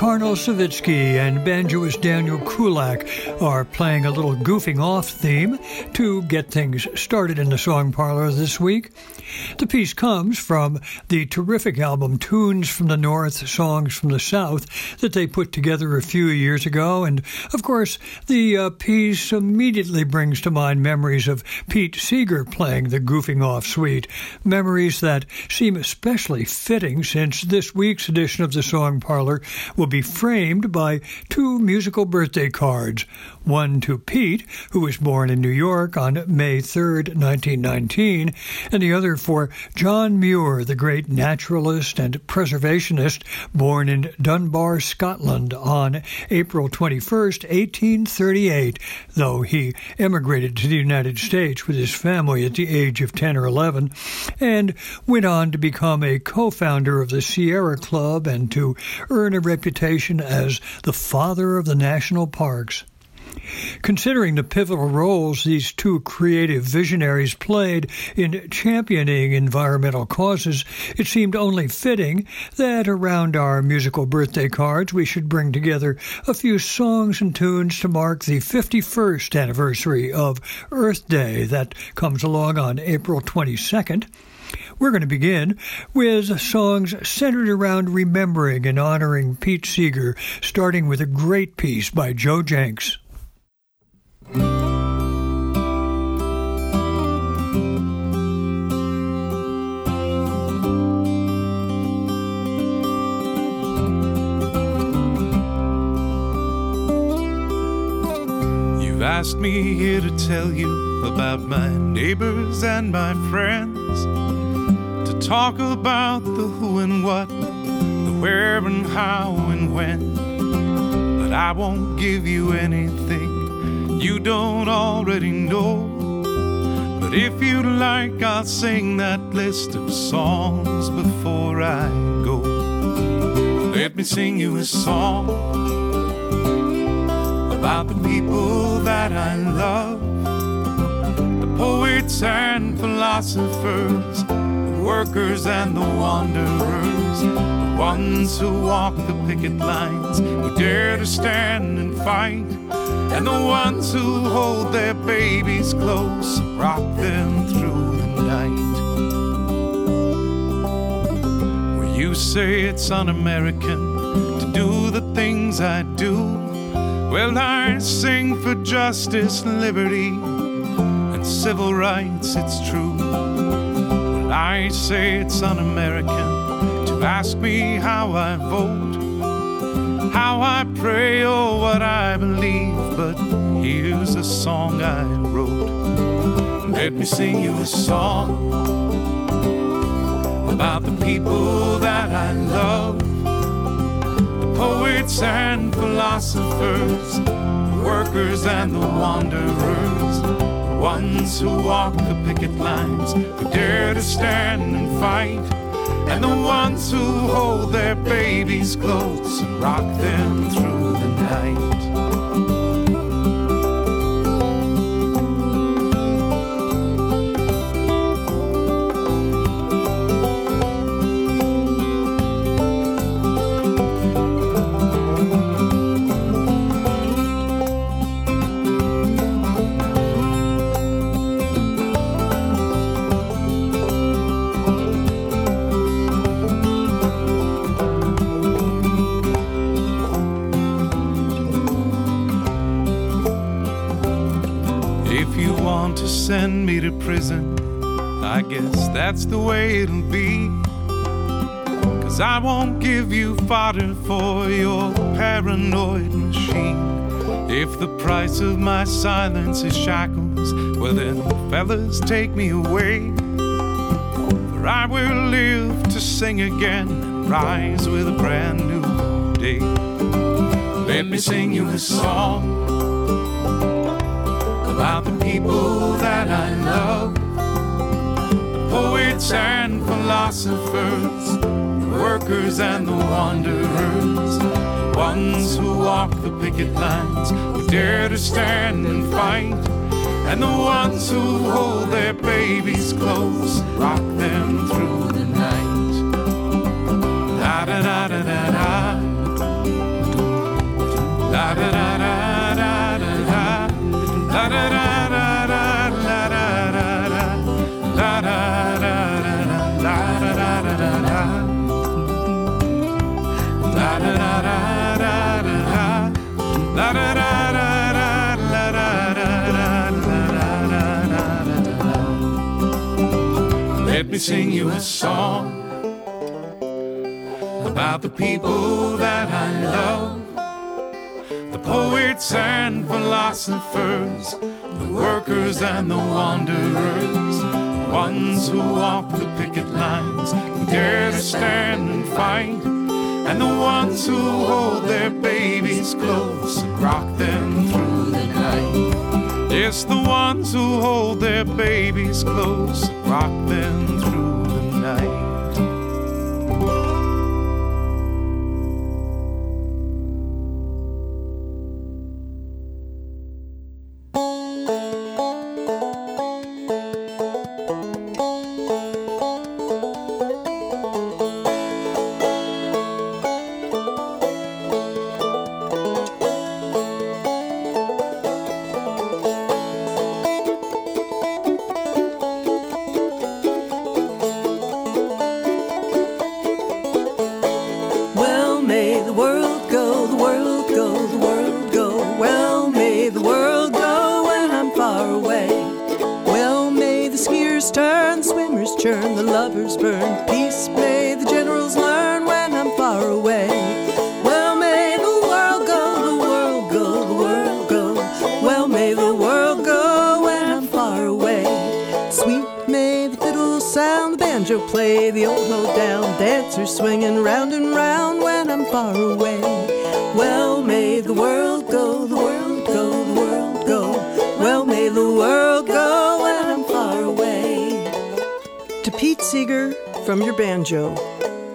Karrnnel Sawitsky and banjoist Daniel Koulack are playing a little goofing off theme to get things started in the song parlor this week. The piece comes from the terrific album Tunes from the North, Songs from the South that they put together a few years ago. And of course, the uh, piece immediately brings to mind memories of Pete Seeger playing the Goofing Off Suite, memories that seem especially fitting since this week's edition of the Song Parlor will be framed by two musical birthday cards one to Pete, who was born in New York on May 3, 1919, and the other for John Muir, the great naturalist and preservationist born in Dunbar, Scotland on April 21, 1838, though he emigrated to the United States with his family at the age of 10 or 11 and went on to become a co-founder of the Sierra Club and to earn a reputation as the father of the national parks. Considering the pivotal roles these two creative visionaries played in championing environmental causes, it seemed only fitting that around our musical birthday cards we should bring together a few songs and tunes to mark the 51st anniversary of Earth Day that comes along on April 22nd. We're going to begin with songs centered around remembering and honoring Pete Seeger, starting with a great piece by Joe Jencks. You've asked me here to tell you about my neighbors and my friends, to talk about the who and what, the where and how and when. But I won't give you anything you don't already know. But if you'd like, I'll sing that list of songs before I go. Let me sing you a song about the people that I love, the poets and philosophers, the workers and the wanderers, the ones who walk the picket lines, who dare to stand and fight and the ones who hold their babies close, rock them through the night. Where you say it's un American to do the things I do, well, I sing for justice, liberty, and civil rights, it's true. Well, I say it's un American to ask me how I vote how I pray or what I believe, but here's a song I wrote. Let me sing you a song about the people that I love, the poets and philosophers, the workers and the wanderers, the ones who walk the picket lines, who dare to stand and fight and the ones who hold their babies close and rock them through the night. Send me to prison. I guess that's the way it'll be. Cause I won't give you fodder for your paranoid machine. If the price of my silence is shackles, well then, fellas, take me away. For I will live to sing again rise with a brand new day. Let me sing you a song about the people that I love, the poets and philosophers, the workers and the wanderers, the ones who walk the picket lines, who dare to stand and fight, and the ones who hold their babies close, rock them through the night. Da da da da da. Sing you a song about the people that I love, the poets and philosophers, the workers and the wanderers, the ones who walk the picket lines, who dare to stand and fight, and the ones who hold their babies close and rock them through the night. Yes, the ones who hold their babies close rock them night.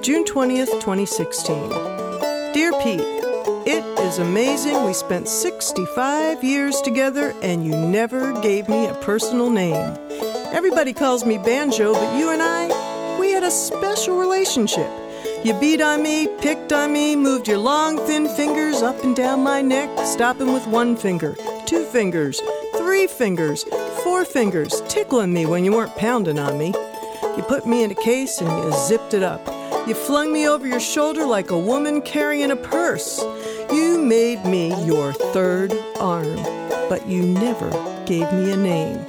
June 20th, 2016. Dear Pete, it is amazing we spent 65 years together and you never gave me a personal name. Everybody calls me Banjo, but you and I, we had a special relationship. You beat on me, picked on me, moved your long, thin fingers up and down my neck, stopping with one finger, two fingers, three fingers, four fingers, tickling me when you weren't pounding on me. You put me in a case and you zipped it up. You flung me over your shoulder like a woman carrying a purse. You made me your third arm, but you never gave me a name.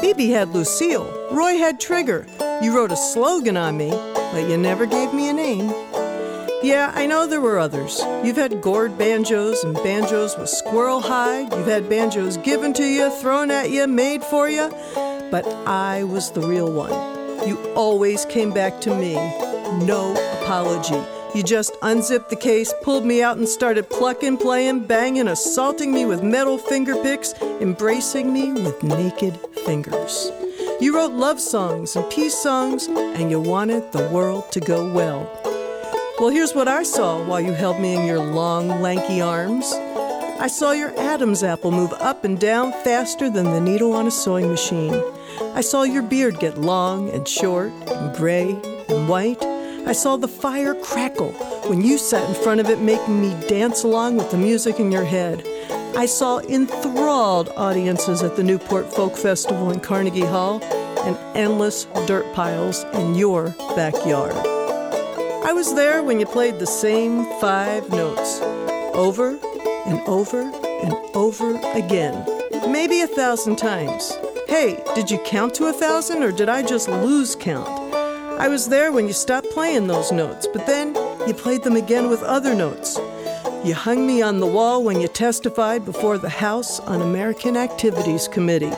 B.B. had Lucille. Roy had Trigger. You wrote a slogan on me, but you never gave me a name. Yeah, I know there were others. You've had gourd banjos and banjos with squirrel hide. You've had banjos given to you, thrown at you, made for you. But I was the real one. You always came back to me. No apology. You just unzipped the case, pulled me out, and started plucking, playing, banging, assaulting me with metal finger picks, embracing me with naked fingers. You wrote love songs and peace songs, and you wanted the world to go well. Well, here's what I saw while you held me in your long, lanky arms. I saw your Adam's apple move up and down faster than the needle on a sewing machine. I saw your beard get long and short and gray and white. I saw the fire crackle when you sat in front of it, making me dance along with the music in your head. I saw enthralled audiences at the Newport Folk Festival in Carnegie Hall and endless dirt piles in your backyard. I was there when you played the same five notes over and over and over again, maybe a thousand times. Hey, did you count to a thousand or did I just lose count? I was there when you stopped playing those notes, but then you played them again with other notes. You hung me on the wall when you testified before the House Un American Activities Committee.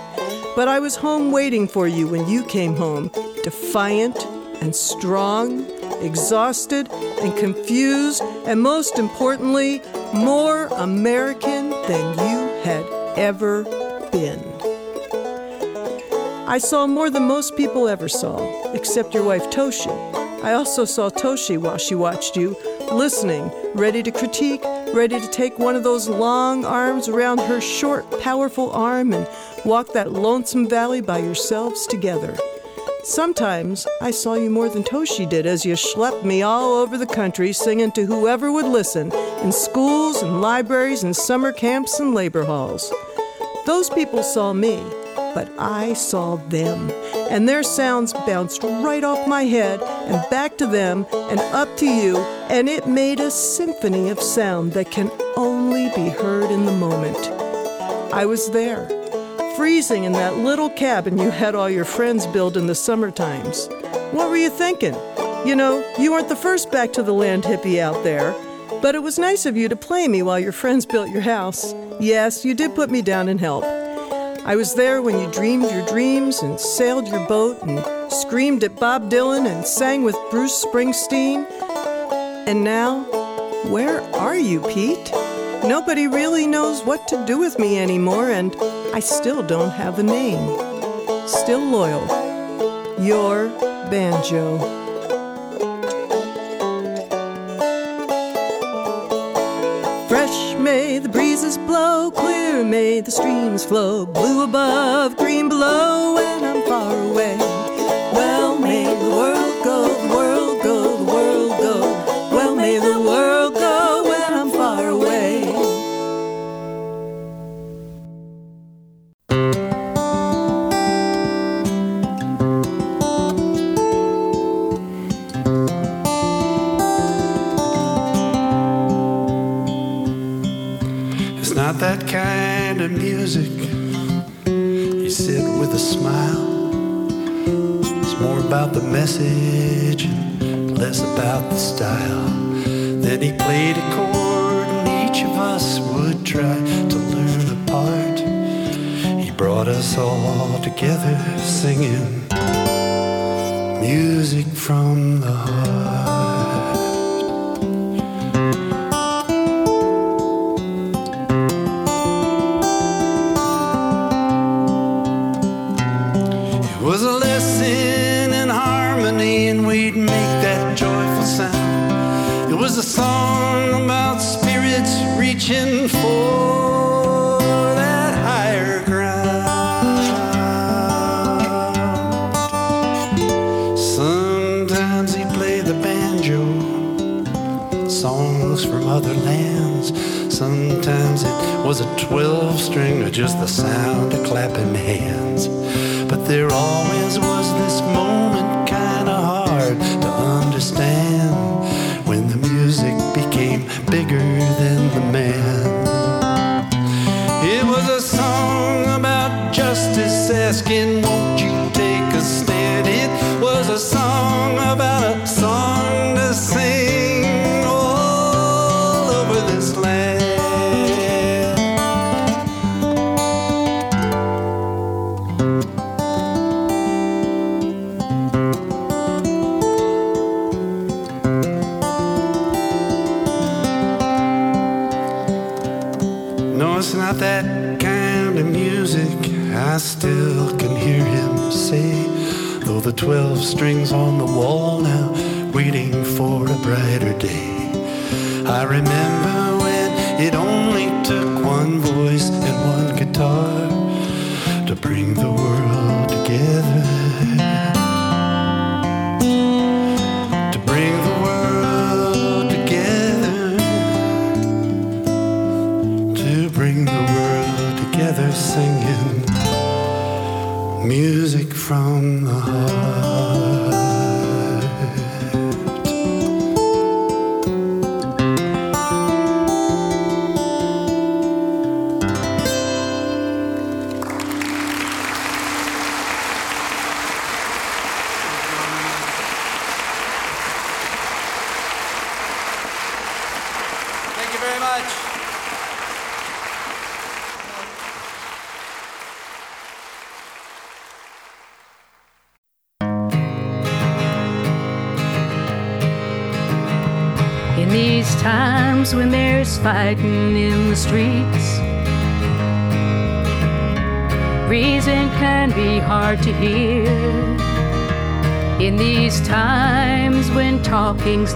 But I was home waiting for you when you came home, defiant and strong, exhausted and confused, and most importantly, more American than you had ever been. I saw more than most people ever saw, except your wife Toshi. I also saw Toshi while she watched you, listening, ready to critique, ready to take one of those long arms around her short, powerful arm and walk that lonesome valley by yourselves together. Sometimes I saw you more than Toshi did as you schlepped me all over the country singing to whoever would listen in schools and libraries and summer camps and labor halls. Those people saw me, but I saw them, and their sounds bounced right off my head and back to them and up to you, and it made a symphony of sound that can only be heard in the moment. I was there, freezing in that little cabin you had all your friends build in the summer times. What were you thinking? You know, you weren't the first back to the land hippie out there, but it was nice of you to play me while your friends built your house. Yes, you did put me down and help. I was there when you dreamed your dreams and sailed your boat and screamed at Bob Dylan and sang with Bruce Springsteen. And now, where are you, Pete? Nobody really knows what to do with me anymore, and I still don't have a name. Still loyal. Your banjo. Fresh may the breezes blow, clear may the streams flow, blue above, green below, when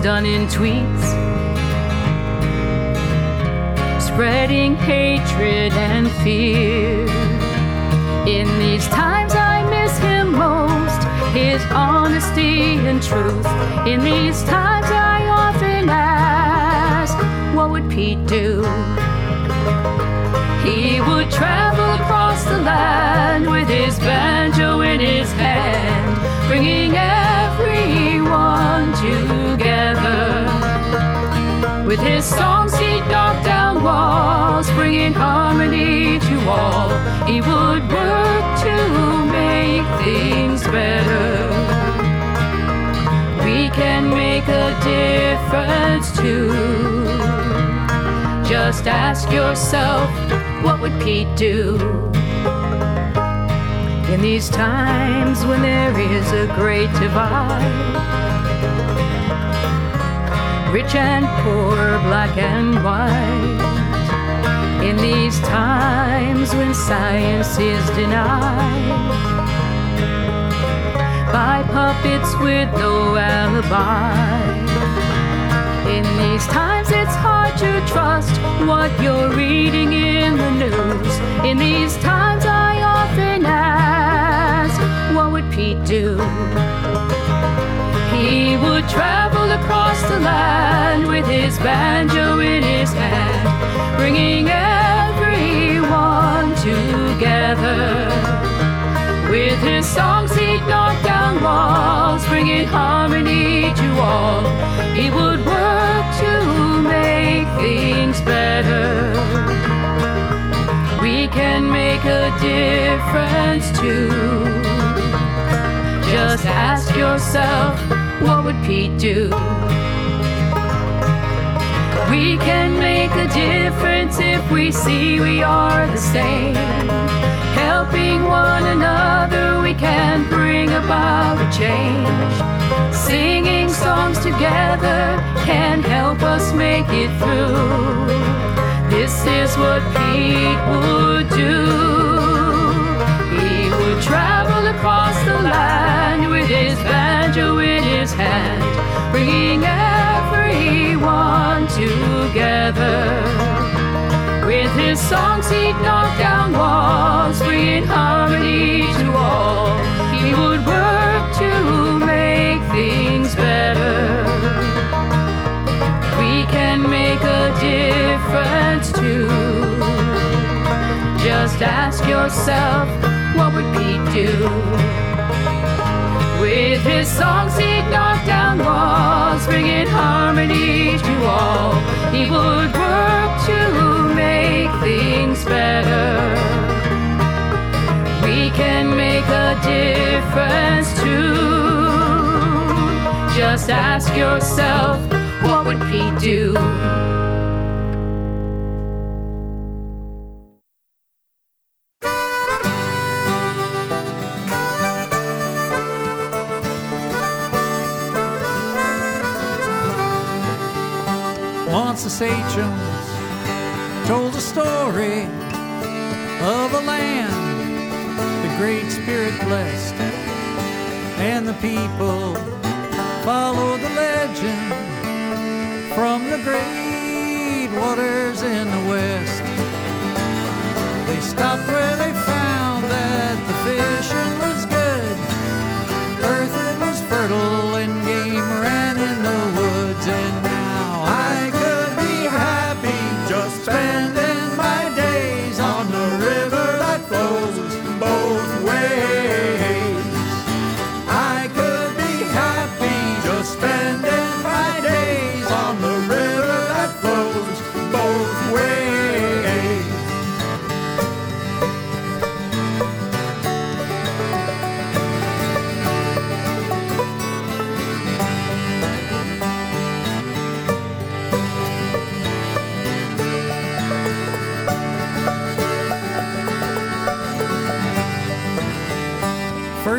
done in tweets, With his songs, he'd knock down walls, bringing harmony to all. He would work to make things better. We can make a difference too. Just ask yourself, what would Pete do? In these times when there is a great divide rich and poor, black and white. In these times when science is denied by puppets with no alibi. In these times, it's hard to trust what you're reading in the news. In these times, I often ask, what would Pete do? He would travel across the land with his banjo in his hand, bringing everyone together. With his songs, he'd knock down walls, bringing harmony to all. He would work to make things better. We can make a difference too. Just ask yourself what would Pete do? We can make a difference if we see we are the same. Helping one another, we can bring about a change. Singing songs together can help us make it through. This is what Pete would do. He would travel across the land with his banjo in his hand, bringing everyone together. With his songs, he'd knock down walls, bringing harmony to all. He would work to make things better. We can make a difference too. Just ask yourself, what would Pete do? With his songs, he'd knock down walls, bringing harmony to all. He would work to make things better. We can make a difference too. Just ask yourself, what would Pete do? Sachems told a story of a land the Great Spirit blessed, and the people followed the legend from the great waters in the west. They stopped where they found that the fish was just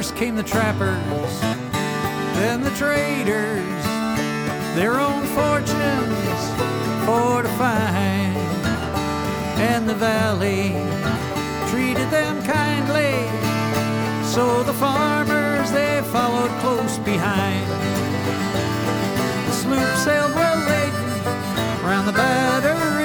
First came the trappers, then the traders, their own fortunes for to find. And the valley treated them kindly, so the farmers they followed close behind. The sloop sailed well laden round the battery,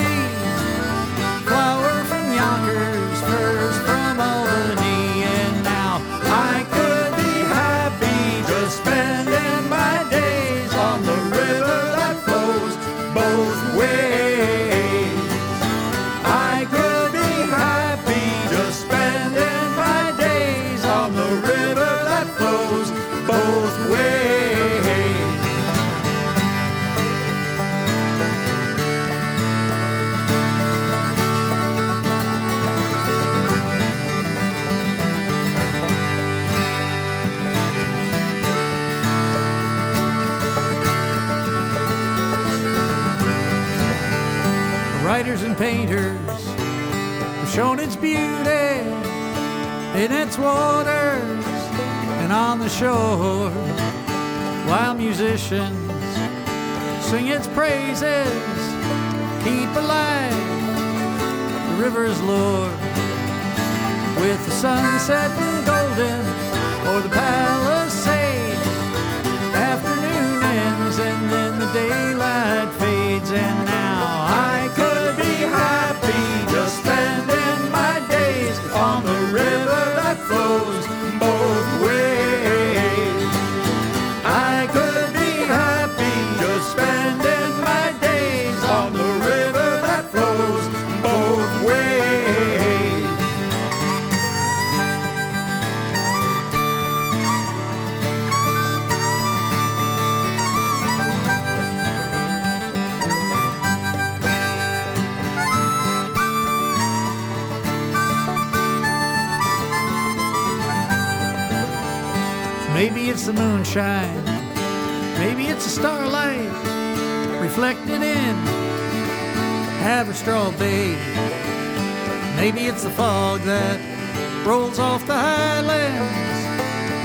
shown its beauty in its waters and on the shore, while musicians sing its praises, keep alive the river's lore. With the sun setting golden o'er the palisade, afternoon ends and then the daylight fades, and the moonshine. Maybe it's the starlight reflected in Haverstraw Bay. Maybe it's the fog that rolls off the highlands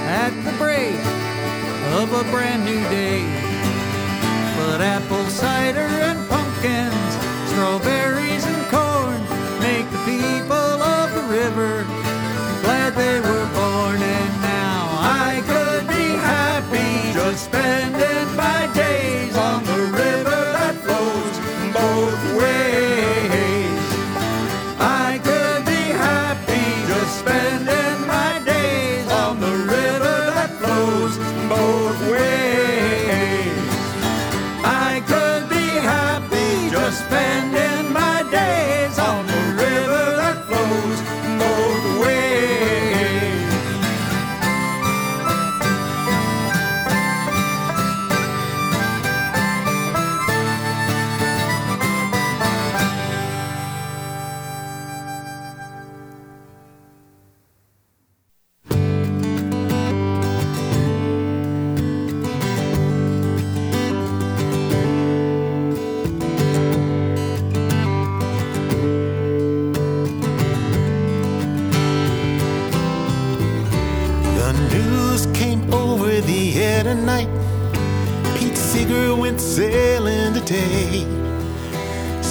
at the break of a brand new day. But apple cider and pumpkins, strawberries and corn make the people of the river glad they were born. Happy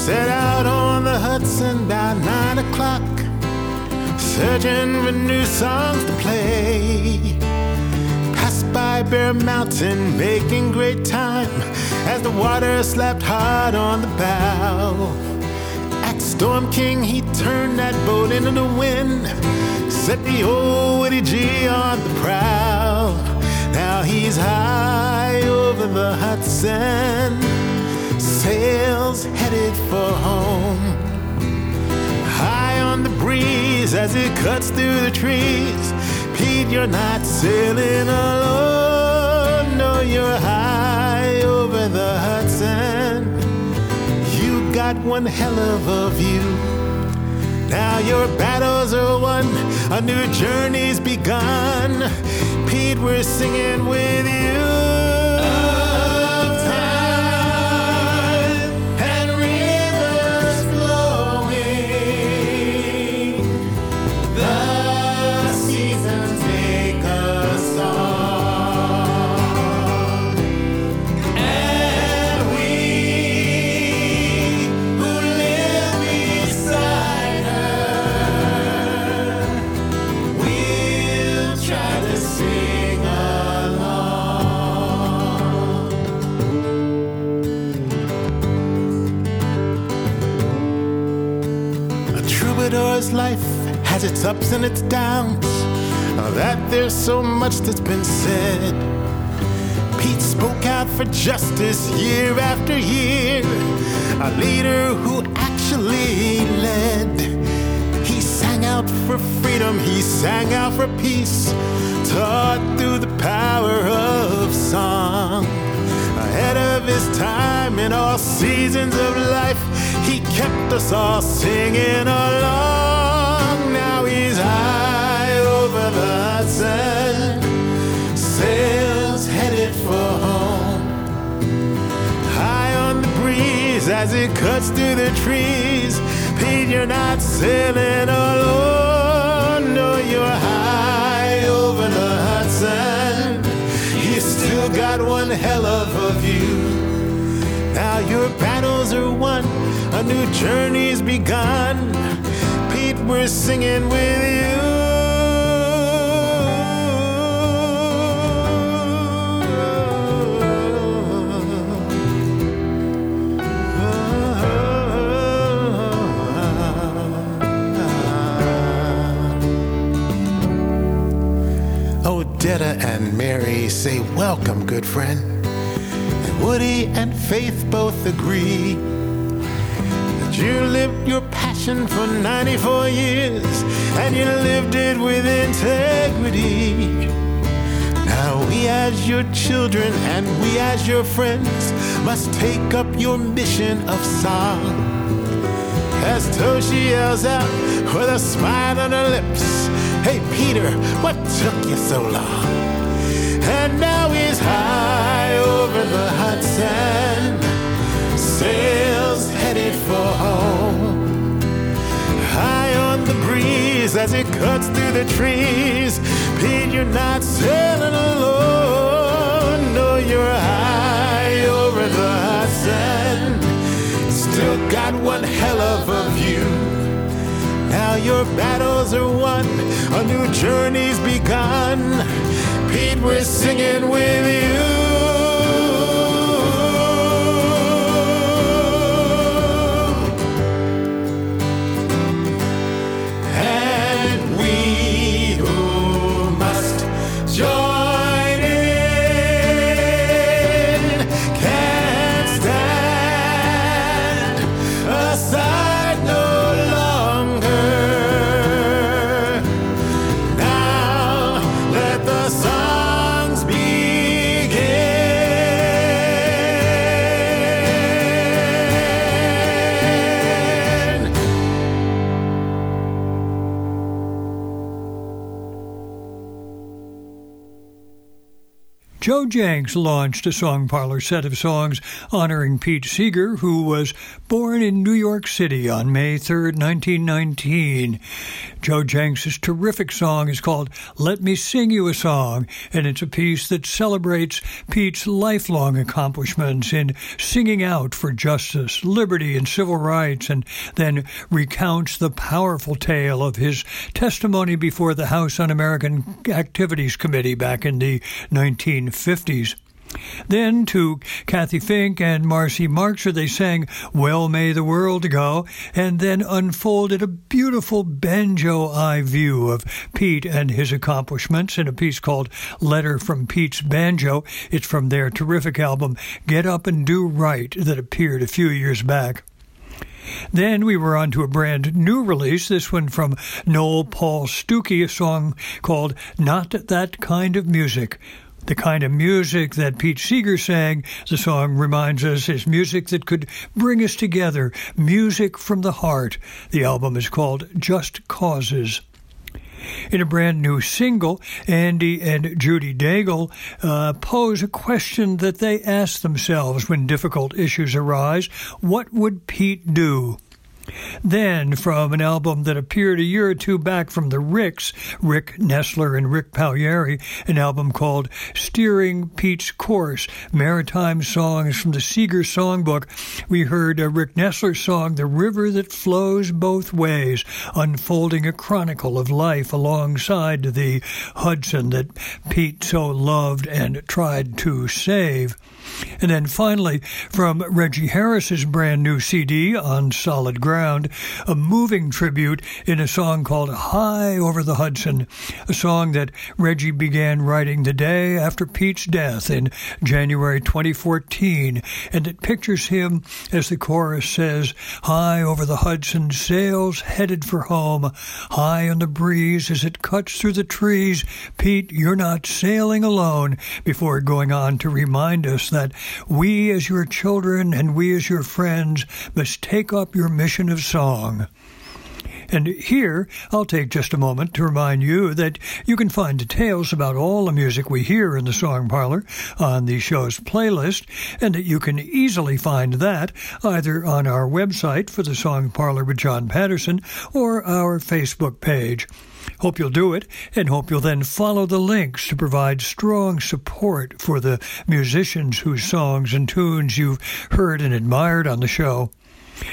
Set out on the Hudson by nine o'clock, searching for new songs to play. Passed by Bear Mountain, making great time as the water slapped hard on the bow. At Storm King, he turned that boat into the wind. Set the old Woody G on the prow. Now he's high over the Hudson. Sails headed for home. High on the breeze as it cuts through the trees. Pete, you're not sailing alone. No, you're high over the Hudson. You got one hell of a view. Now your battles are won, a new journey's begun. Pete, we're singing with you. Ups and its downs. That there's so much that's been said. Pete spoke out for justice year after year. A leader who actually led. He sang out for freedom, he sang out for peace. Taught through the power of song. Ahead of his time in all seasons of life, he kept us all singing along. As it cuts through the trees. Pete, you're not sailing alone. No, you're high over the Hudson. You still got one hell of a view. Now your battles are won, a new journey's begun. Pete, we're singing with you. And Mary say, Welcome, good friend. And Woody and Faith both agree that you lived your passion for 94 years and you lived it with integrity. Now, we as your children and we as your friends must take up your mission of song. As Toshi yells out with a smile on her lips, Hey, Peter, what took you so long? And now he's high over the Hudson, sails headed for home. High on the breeze as it cuts through the trees. Pete, you're not sailing alone. No, you're high over the Hudson. Still got one hell of a view. Your battles are won, a new journey's begun. Pete, we're singing with you. Joe Jencks launched a song parlor set of songs honoring Pete Seeger, who was born in New York City on May 3, 1919. Joe Jencks' terrific song is called Let Me Sing You a Song, and it's a piece that celebrates Pete's lifelong accomplishments in singing out for justice, liberty, and civil rights, and then recounts the powerful tale of his testimony before the House Un American Activities Committee back in the 1950s. Then to Cathy Fink and Marcy Marxer, they sang Well May the World Go, and then unfolded a beautiful banjo eye view of Pete and his accomplishments in a piece called Letter from Pete's Banjo. It's from their terrific album Get Up and Do Right that appeared a few years back. Then we were on to a brand new release, this one from Noel Paul Stookey, a song called Not That Kind of Music. The kind of music that Pete Seeger sang, the song reminds us, is music that could bring us together, music from the heart. The album is called Just Causes. In a brand new single, Andy and Judy Daigle uh, pose a question that they ask themselves when difficult issues arise What would Pete do? Then, from an album that appeared a year or two back from the Ricks, Rick Nestler and Rik Palieri, an album called Steering Pete's Course, Maritime Songs from the Seeger Songbook, we heard a Rick Nestler song, The River That Flows Both Ways, unfolding a chronicle of life alongside the Hudson that Pete so loved and tried to save. And then finally, from Reggie Harris's brand new CD on Solid Ground, a moving tribute in a song called High Over the Hudson, a song that Reggie began writing the day after Pete's death in January 2014, and it pictures him, as the chorus says, high over the Hudson, sails headed for home, high on the breeze as it cuts through the trees. Pete, you're not sailing alone, before going on to remind us that we as your children and we as your friends must take up your mission of song. And here, I'll take just a moment to remind you that you can find details about all the music we hear in the Song Parlor on the show's playlist, and that you can easily find that either on our website for the Song Parlor with John Patterson or our Facebook page. Hope you'll do it, and hope you'll then follow the links to provide strong support for the musicians whose songs and tunes you've heard and admired on the show.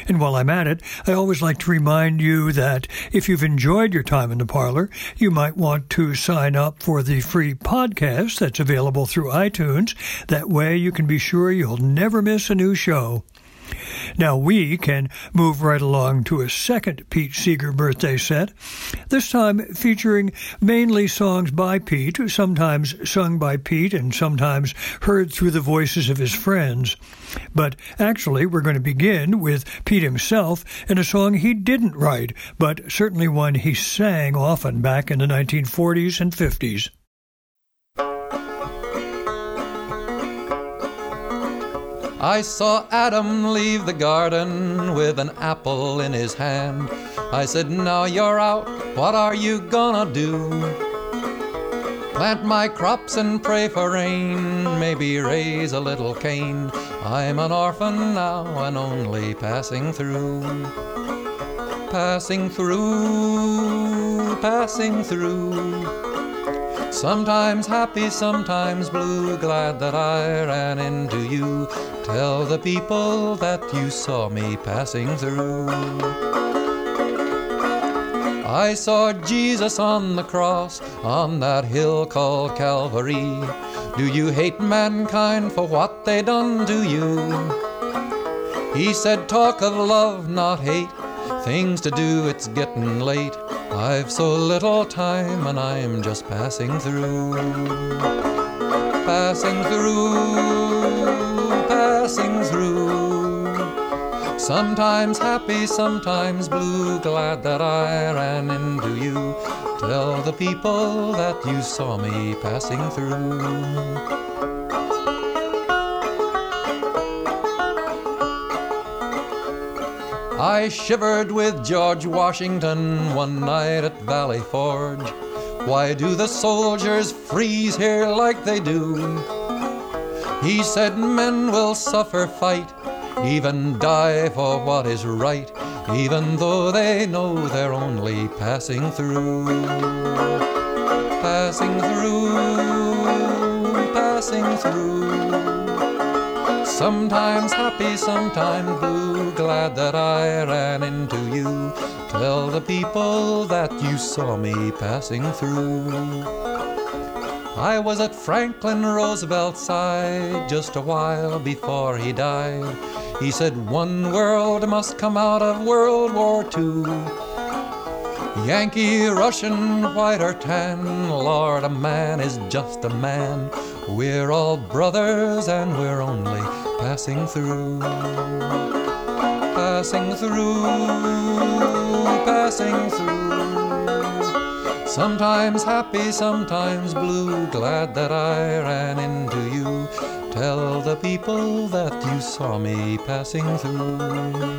And while I'm at it, I always like to remind you that if you've enjoyed your time in the parlor, you might want to sign up for the free podcast that's available through iTunes. That way you can be sure you'll never miss a new show. Now we can move right along to a second Pete Seeger birthday set, this time featuring mainly songs by Pete, sometimes sung by Pete and sometimes heard through the voices of his friends. But actually, we're going to begin with Pete himself and a song he didn't write, but certainly one he sang often back in the 1940s and 50s. I saw Adam leave the garden with an apple in his hand. I said, Now you're out, what are you gonna do? Plant my crops and pray for rain, maybe raise a little cane. I'm an orphan now and only passing through. Passing through, passing through. Sometimes happy, sometimes blue, glad that I ran into you. Tell the people that you saw me passing through. I saw Jesus on the cross, on that hill called Calvary. Do you hate mankind for what they done to you? He said, Talk of love, not hate. Things to do, it's getting late. I've so little time and I'm just passing through. Passing through, passing through. Sometimes happy, sometimes blue, glad that I ran into you. Tell the people that you saw me passing through. I shivered with George Washington one night at Valley Forge. Why do the soldiers freeze here like they do? He said men will suffer fight, even die for what is right, even though they know they're only passing through. Passing through, passing through. Sometimes happy, sometimes blue, glad that I ran into you. Tell the people that you saw me passing through. I was at Franklin Roosevelt's side just a while before he died. He said one world must come out of World War II. Yankee, Russian, white or tan, Lord, a man is just a man. We're all brothers and we're only passing through. Passing through, passing through. Sometimes happy, sometimes blue, glad that I ran into you. Tell the people that you saw me passing through.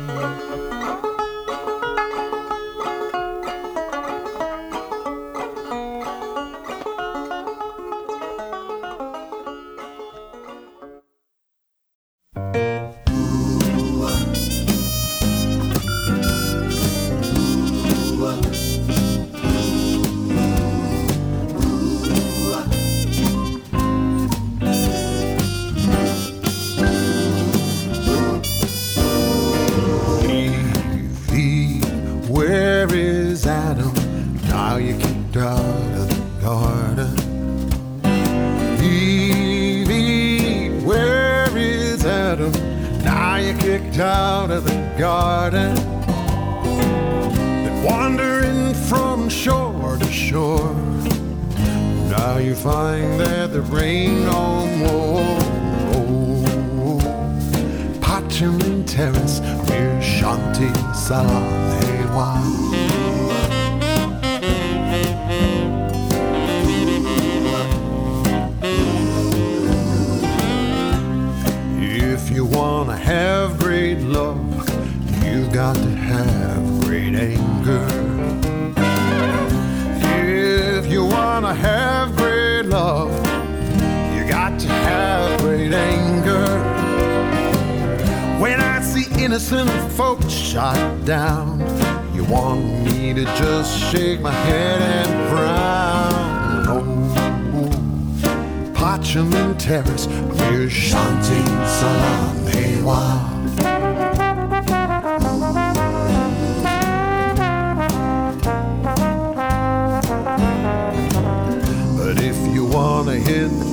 great anger. If you wanna have great love, you got to have great anger. When I see innocent folks shot down, you want me to just shake my head and frown. Oh, Parchment Terrace, we're chanting Salam Hewa.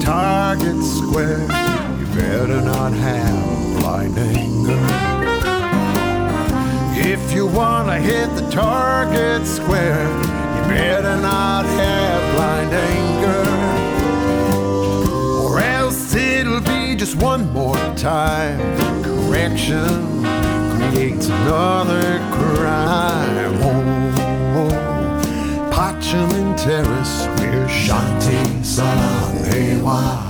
Target square, you better not have blind anger. If you wanna hit the target square, you better not have blind anger. Or else it'll be just one more time. Correction creates another crime. Oh, oh. oh. Parchment Terrace, we're Shanti Salam Ewa. Leave,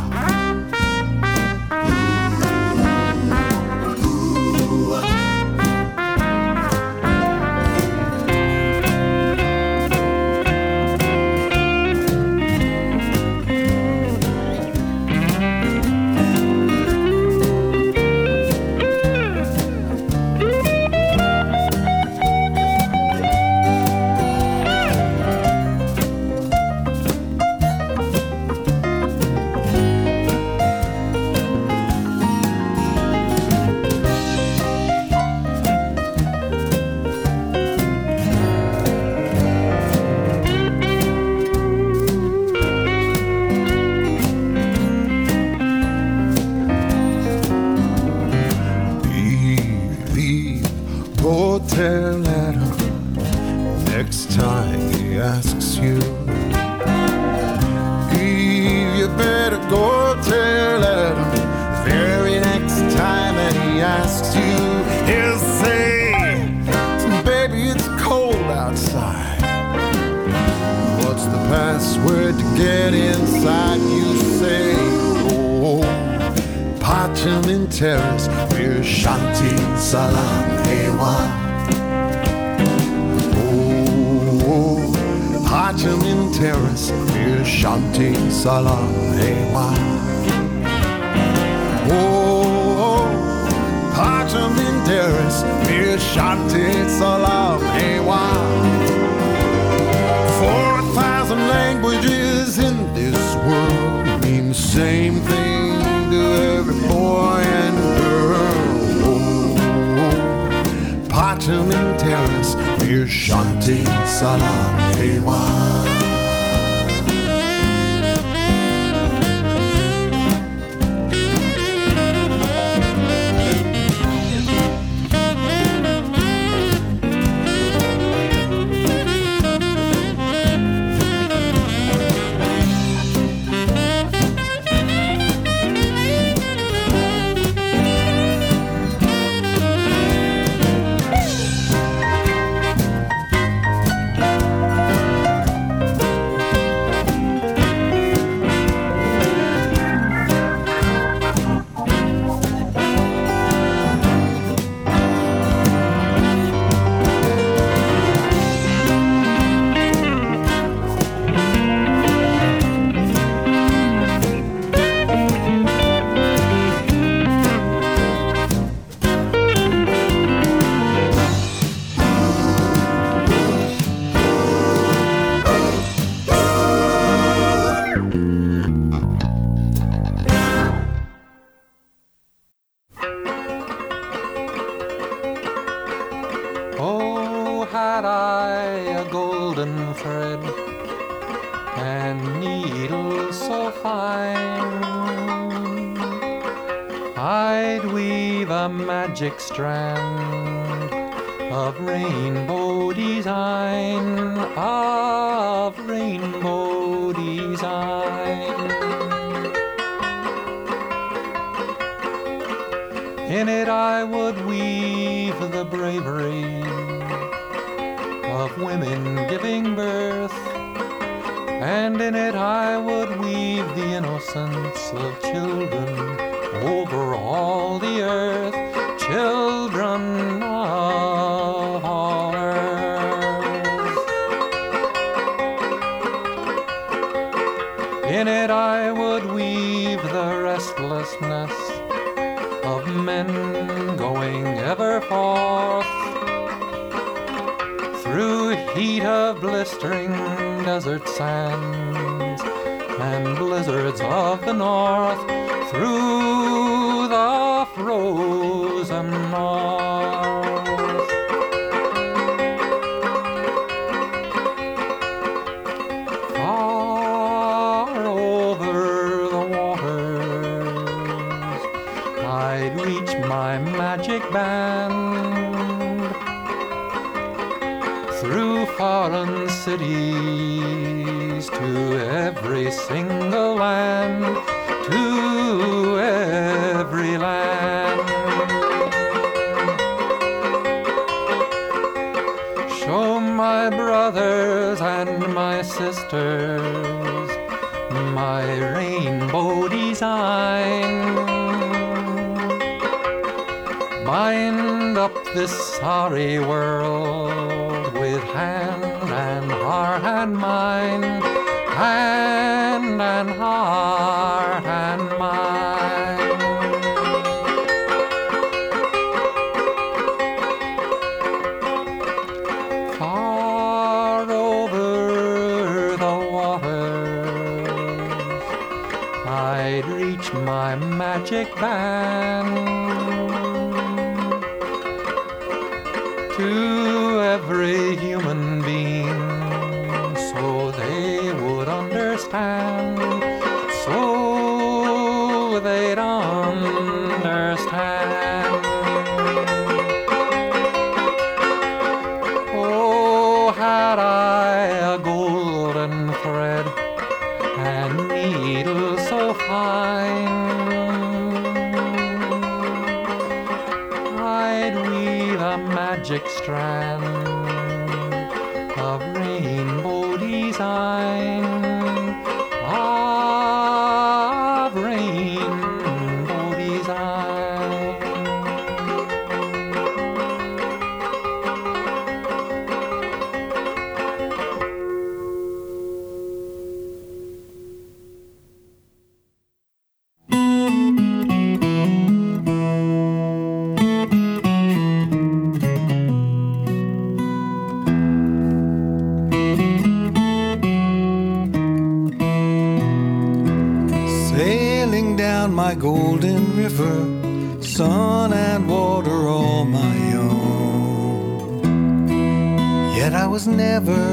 never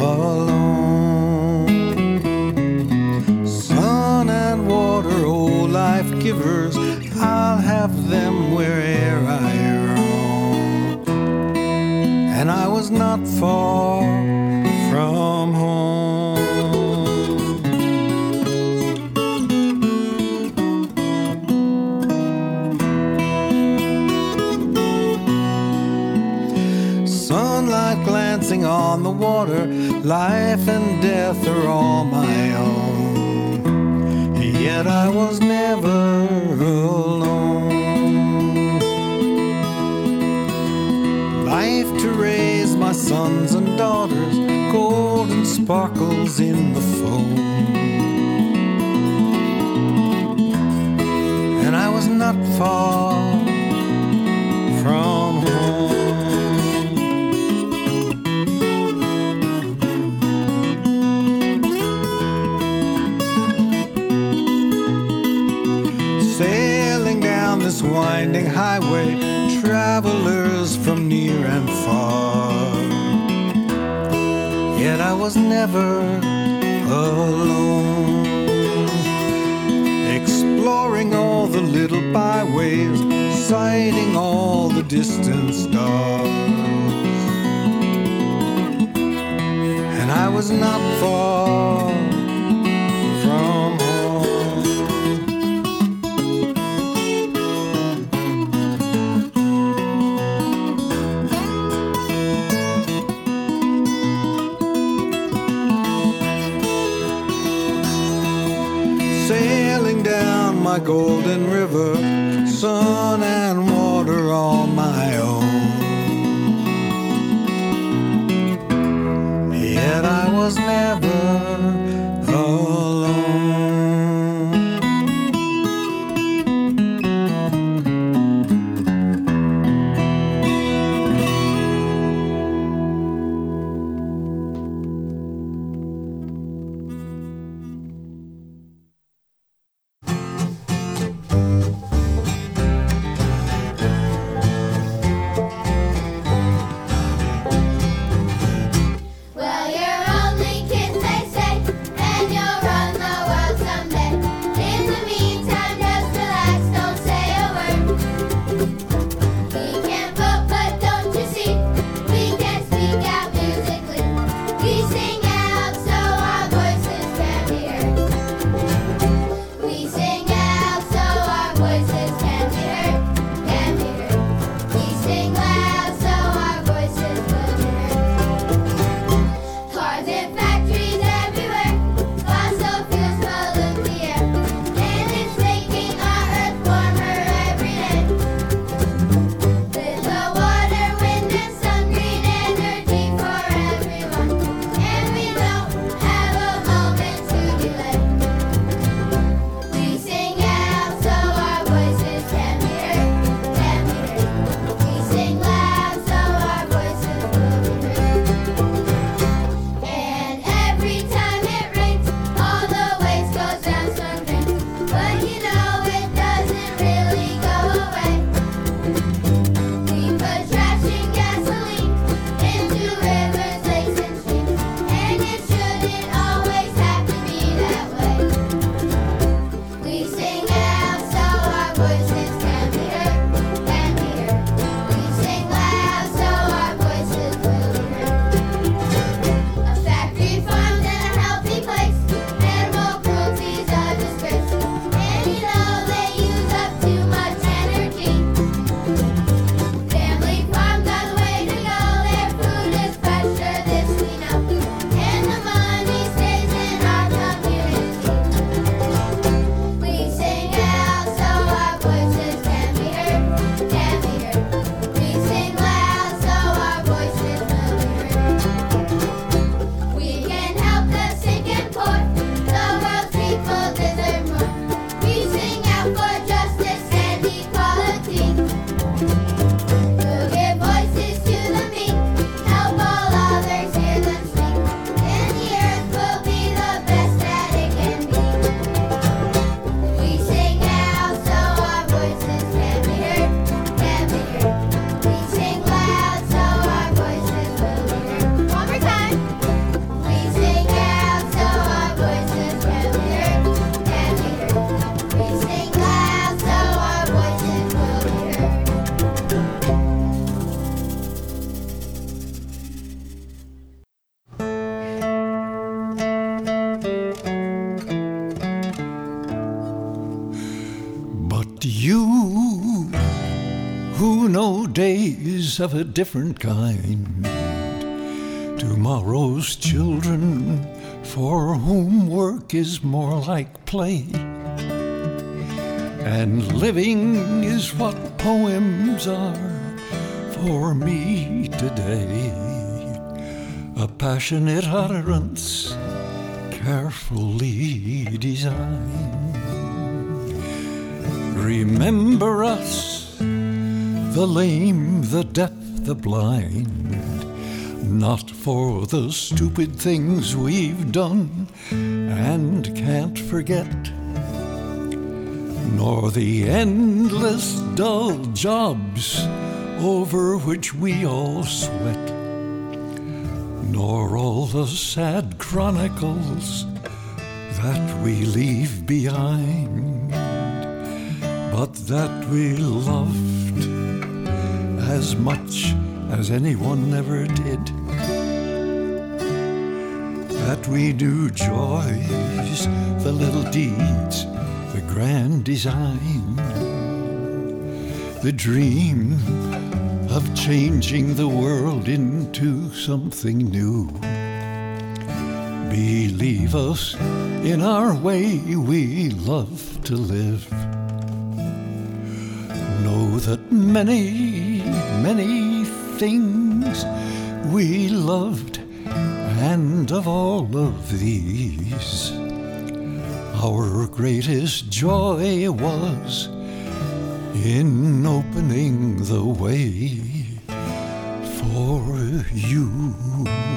alone. Sun and water, oh life givers, I'll have them where'er I roam. And I was not far from home. Life and death are all my own. Yet I was never alone. Life to raise my sons and daughters, golden sparkles in the foam. And I was not far from highway, travelers from near and far. Yet I was never alone. Exploring all the little byways, sighting all the distant stars. And I was not far golden river, of a different kind. Tomorrow's children for whom work is more like play. And living is what poems are for me today. A passionate utterance, carefully designed. Remember us, the lame, the deaf, the blind, not for the stupid things we've done and can't forget, nor the endless dull jobs over which we all sweat, nor all the sad chronicles that we leave behind, but that we loved as much as anyone ever did. That we do joys, the little deeds, the grand design, the dream of changing the world into something new. Believe us in our way we love to live. Know that many, many things we loved, and of all of these, our greatest joy was in opening the way for you.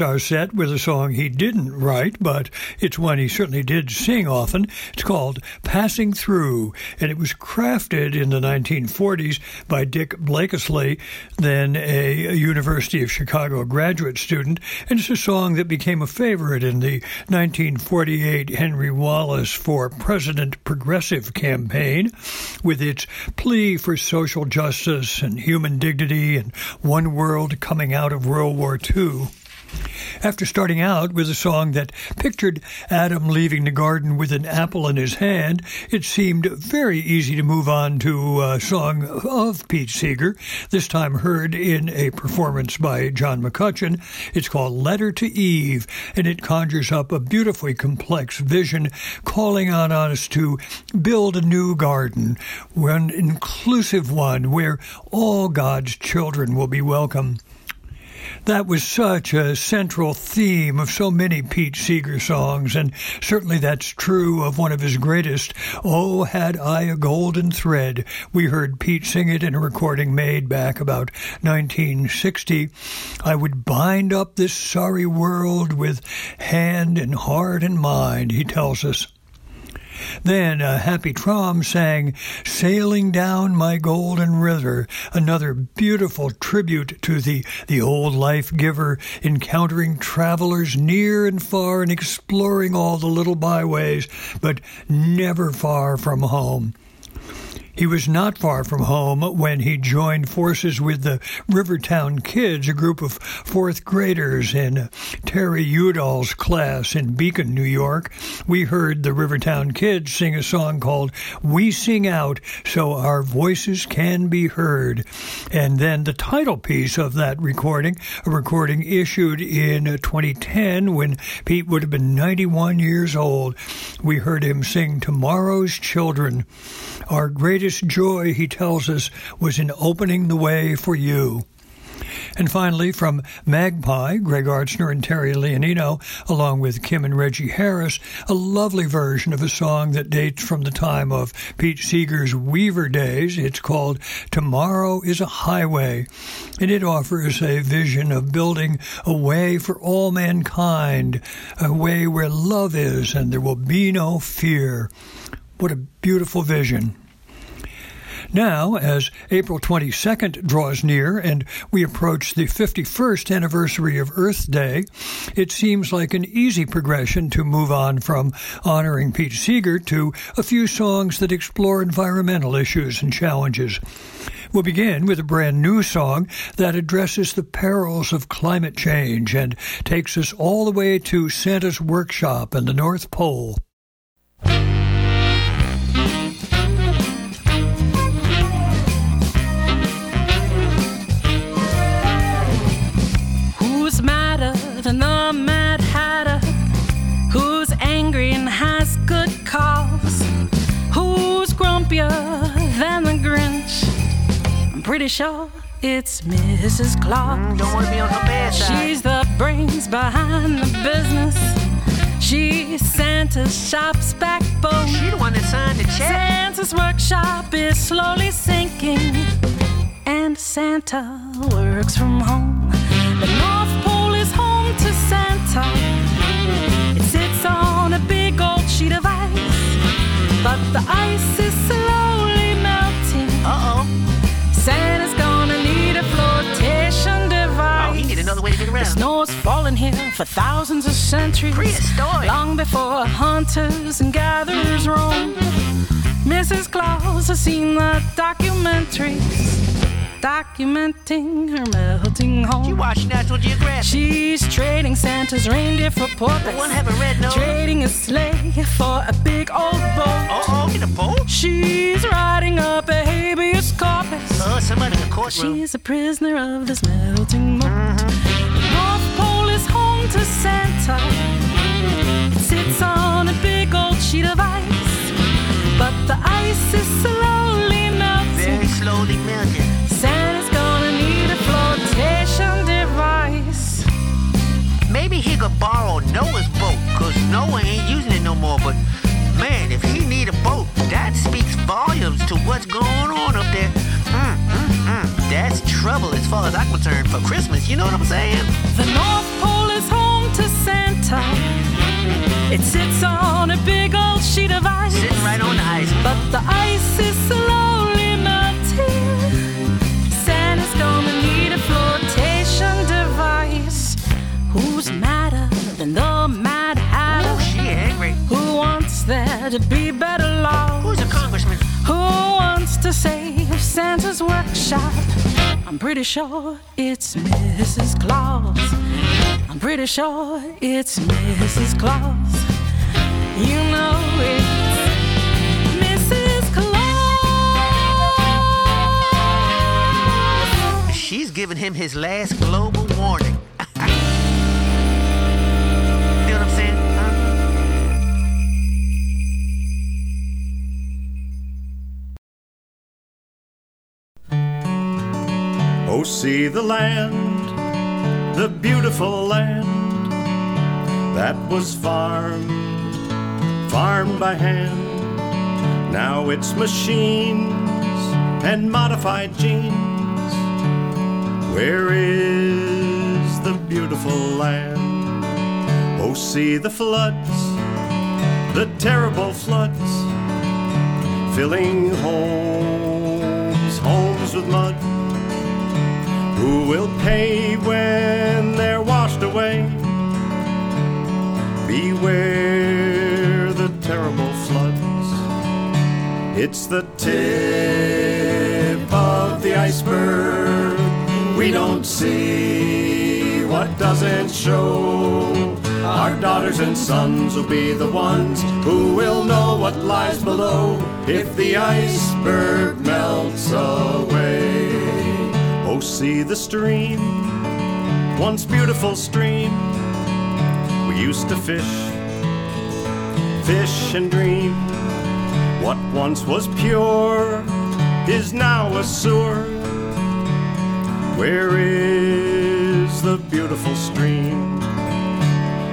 Our set with a song he didn't write, but it's one he certainly did sing often. It's called Passing Through, and it was crafted in the 1940s by Dick Blakeslee, then a University of Chicago graduate student, and it's a song that became a favorite in the 1948 Henry Wallace for President Progressive campaign, with its plea for social justice and human dignity and one world coming out of World War II. After starting out with a song that pictured Adam leaving the garden with an apple in his hand, it seemed very easy to move on to a song of Pete Seeger, this time heard in a performance by John McCutcheon. It's called Letter to Eve, and it conjures up a beautifully complex vision calling on us to build a new garden, one inclusive one where all God's children will be welcome. That was such a central theme of so many Pete Seeger songs, and certainly that's true of one of his greatest, Oh, Had I a Golden Thread. We heard Pete sing it in a recording made back about 1960. I would bind up this sorry world with hand and heart and mind, he tells us. Then uh, Happy Traum sang Sailing Down My Golden River, another beautiful tribute to the, the old life giver, encountering travelers near and far and exploring all the little byways, but never far from home. He was not far from home when he joined forces with the Rivertown Kids, a group of fourth graders in Terry Udall's class in Beacon, New York. We heard the Rivertown Kids sing a song called We Sing Out So Our Voices Can Be Heard. And then the title piece of that recording, a recording issued in 2010 when Pete would have been 91 years old. We heard him sing Tomorrow's Children. Our greatest joy, he tells us, was in opening the way for you. And finally, from Magpie, Greg Artzner and Terry Leonino, along with Kim and Reggie Harris, a lovely version of a song that dates from the time of Pete Seeger's Weaver days. It's called Tomorrow is a Highway, and it offers a vision of building a way for all mankind, a way where love is and there will be no fear. What a beautiful vision. Now, as April 22nd draws near and we approach the 51st anniversary of Earth Day, it seems like an easy progression to move on from honoring Pete Seeger to a few songs that explore environmental issues and challenges. We'll begin with a brand new song that addresses the perils of climate change and takes us all the way to Santa's workshop in the North Pole. Grumpier than the Grinch? I'm pretty sure it's Mrs. Claus. Mm, don't wanna be on her bad side. She's the brains behind the business. She's Santa's shop's backbone. She the one that signed the check. Santa's workshop is slowly sinking, and Santa works from home. The North Pole is home to Santa. It sits on a big old sheet of ice, but the ice is snow's fallen here for thousands of centuries. Prehistoric. Long before hunters and gatherers roamed. Mrs. Claus has seen the documentaries documenting her melting home. You watch National Geographic. She's trading Santa's reindeer for porpoise. One have a red nose. Trading a sleigh for a big old boat. Uh oh, get a boat. She's riding up a habeas corpus. Oh, somebody in the courtroom. She's a prisoner of this melting moon. The to Santa. It sits on a big old sheet of ice, but the ice is slowly melting. Very slowly melting. Santa's gonna need a flotation device. Maybe he could borrow Noah's boat, cause Noah ain't using it no more. But man, if he need a boat, that speaks volumes to what's going on trouble as far as I'm concerned, for Christmas. You know what I'm saying? The North Pole is home to Santa. It sits on a big old sheet of ice. Sitting right on the ice. But the ice is slowly melting. Santa's gonna need a flotation device. Who's madder than the Mad Hatter? Oh, she angry. Who wants there to be better laws? Who's a congressman? Who wants to save Santa's workshop? I'm pretty sure it's Mrs. Claus. I'm pretty sure it's Mrs. Claus. You know. Claus. She's giving him his last global See the land, the beautiful land that was farmed, farmed by hand. Now it's machines and modified genes. Where is the beautiful land? Oh, see the floods, the terrible floods, filling homes, homes with mud. Who will pay when they're washed away? Beware the terrible floods. It's the tip of the iceberg. We don't see what doesn't show. Our daughters and sons will be the ones who will know what lies below if the iceberg melts away. Oh, see the stream, once beautiful stream. We used to fish, fish and dream. What once was pure is now a sewer. Where is the beautiful stream?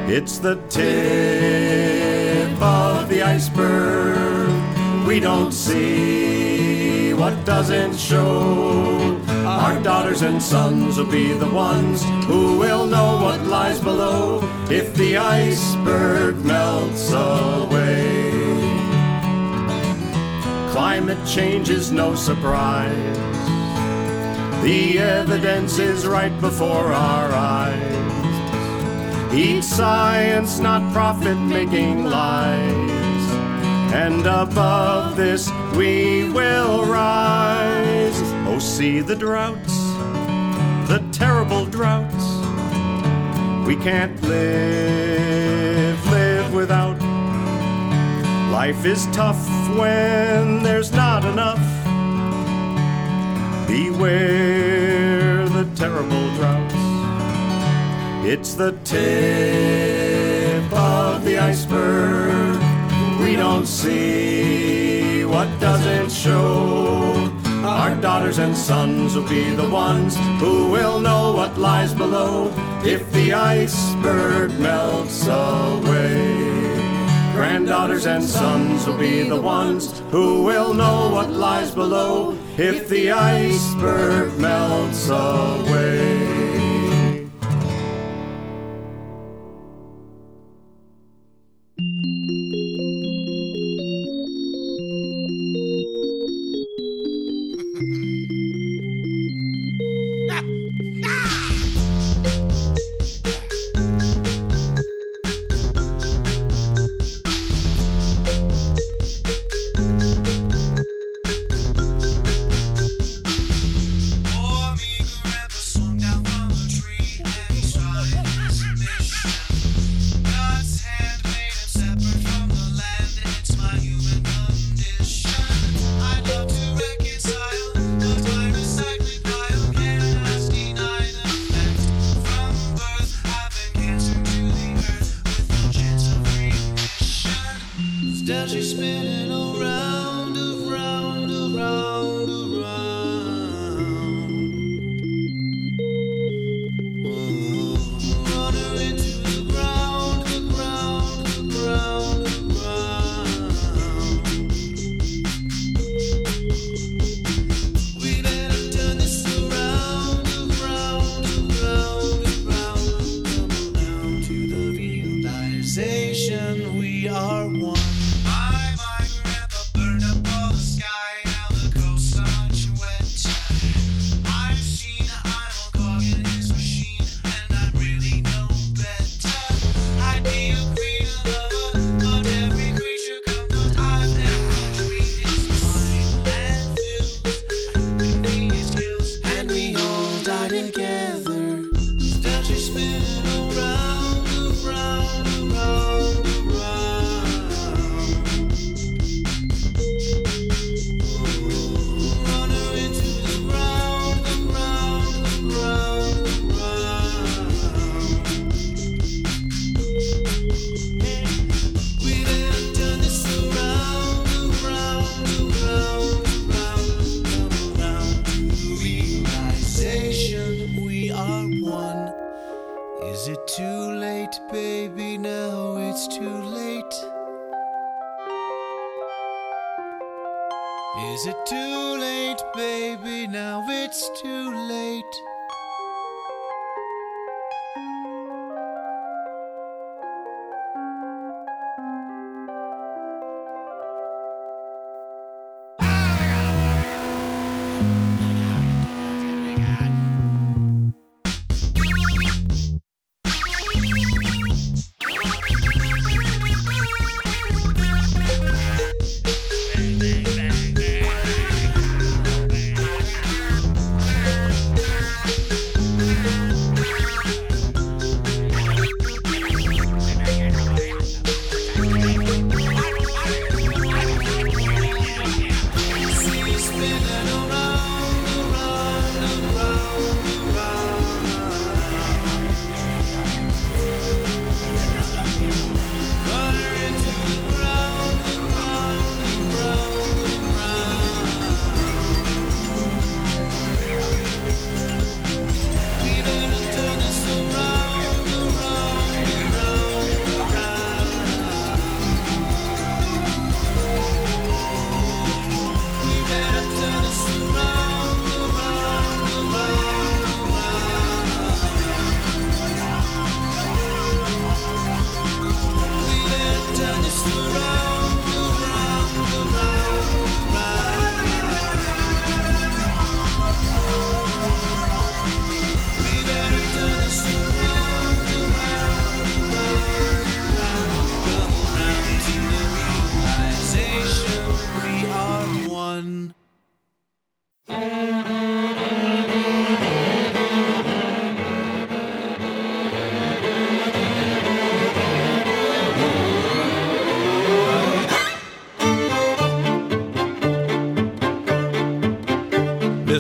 It's the tip of the iceberg. We don't see what doesn't show. Our daughters and sons will be the ones who will know what lies below if the iceberg melts away. Climate change is no surprise. The evidence is right before our eyes. Eat science, not profit making lies. And above this we will rise. See the droughts, the terrible droughts. We can't live, live without. Life is tough when there's not enough. Beware the terrible droughts. It's the tip of the iceberg. We don't see what doesn't show. Our daughters and sons will be the ones who will know what lies below if the iceberg melts away. Granddaughters and sons will be the ones who will know what lies below if the iceberg melts away.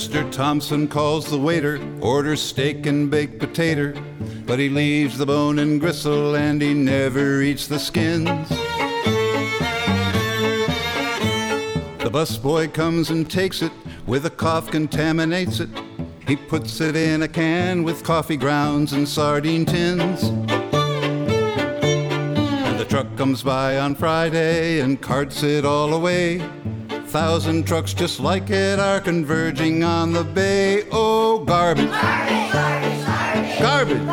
Mr. Thompson calls the waiter, orders steak and baked potato, but he leaves the bone and gristle and he never eats the skins. The busboy comes and takes it, with a cough contaminates it. He puts it in a can with coffee grounds and sardine tins. And the truck comes by on Friday and carts it all away. Thousand trucks just like it are converging on the bay. Oh, garbage. Garbage. Garbage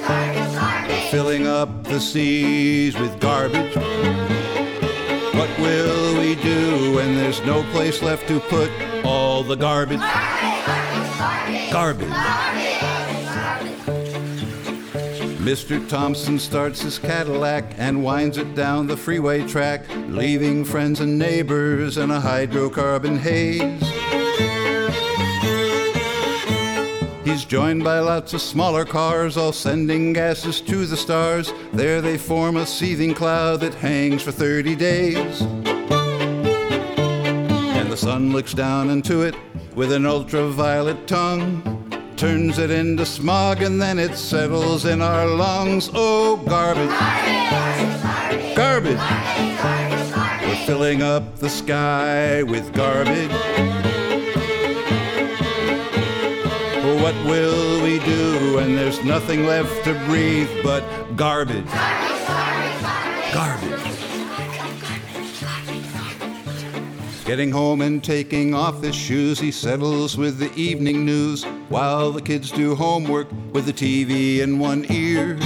Garbage Filling up the seas with garbage. What will we do when there's no place left to put all the garbage? Garbage. Mr. Thompson starts his Cadillac and winds it down the freeway track, leaving friends and neighbors in a hydrocarbon haze. He's joined by lots of smaller cars, all sending gases to the stars. There they form a seething cloud that hangs for 30 days. And the sun looks down into it with an ultraviolet tongue, turns it into smog, and then it settles in our lungs. Oh, garbage! Garbage! We're filling up the sky with garbage. What will we do when there's nothing left to breathe but garbage? Garbage. Getting home and taking off his shoes, he settles with the evening news while the kids do homework with the TV in one ear.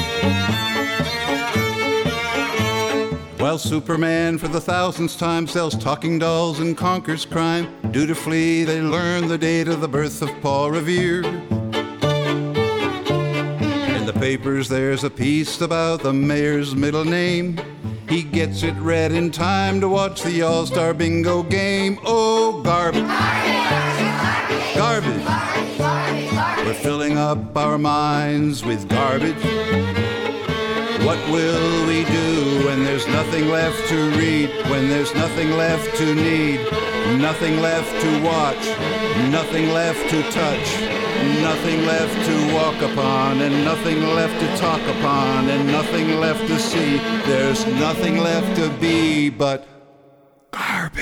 While Superman for the thousandth time sells talking dolls and conquers crime, dutifully they learn the date of the birth of Paul Revere. In the papers, there's a piece about the mayor's middle name. He gets it read in time to watch the All Star Bingo game. Oh, garbage! Garbage! We're filling up our minds with garbage. What will we do when there's nothing left to read? When there's nothing left to need? Nothing left to watch? Nothing left to touch? Nothing left to walk upon? And nothing left to talk upon? And nothing left to see? There's nothing left to be but garbage.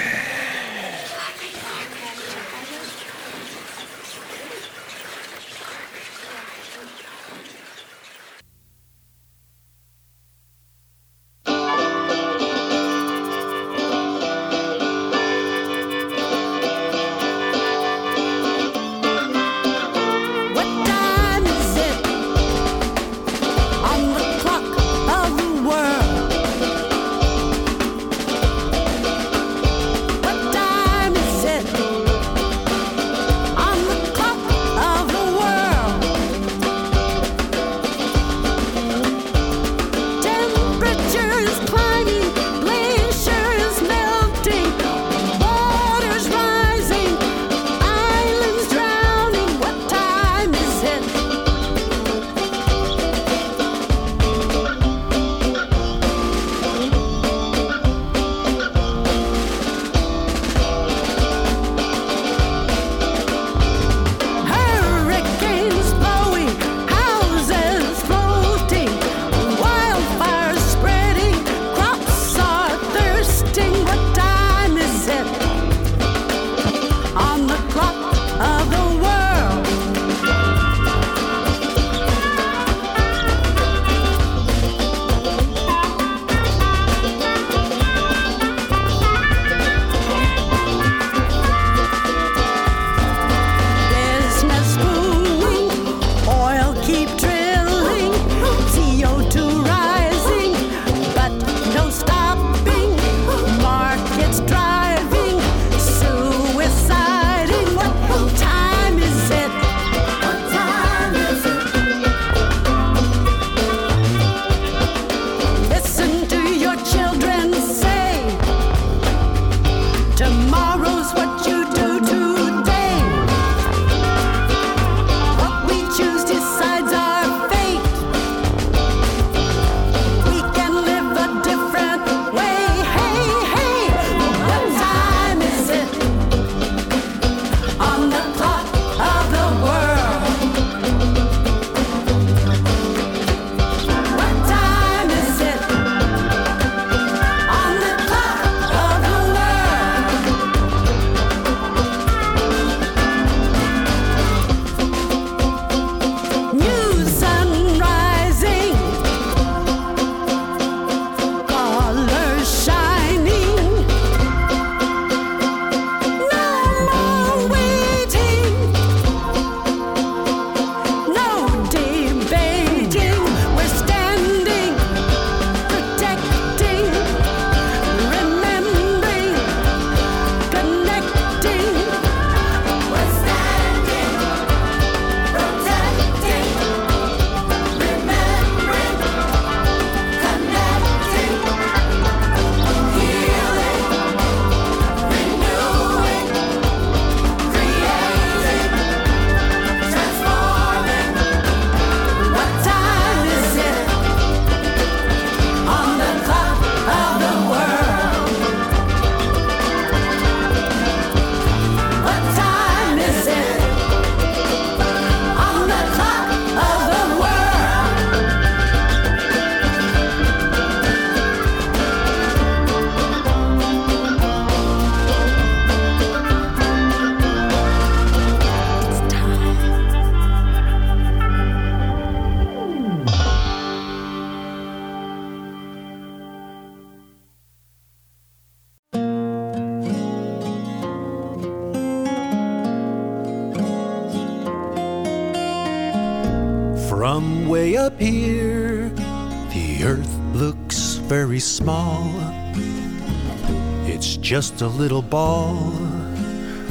Just a little ball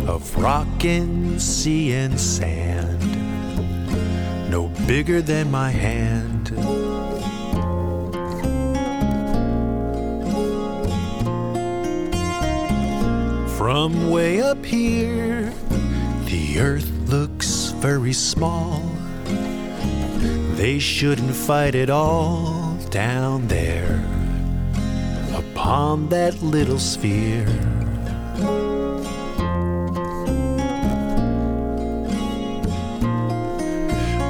of rock and sea and sand, no bigger than my hand. From way up here, the earth looks very small. They shouldn't fight it all down there upon that little sphere.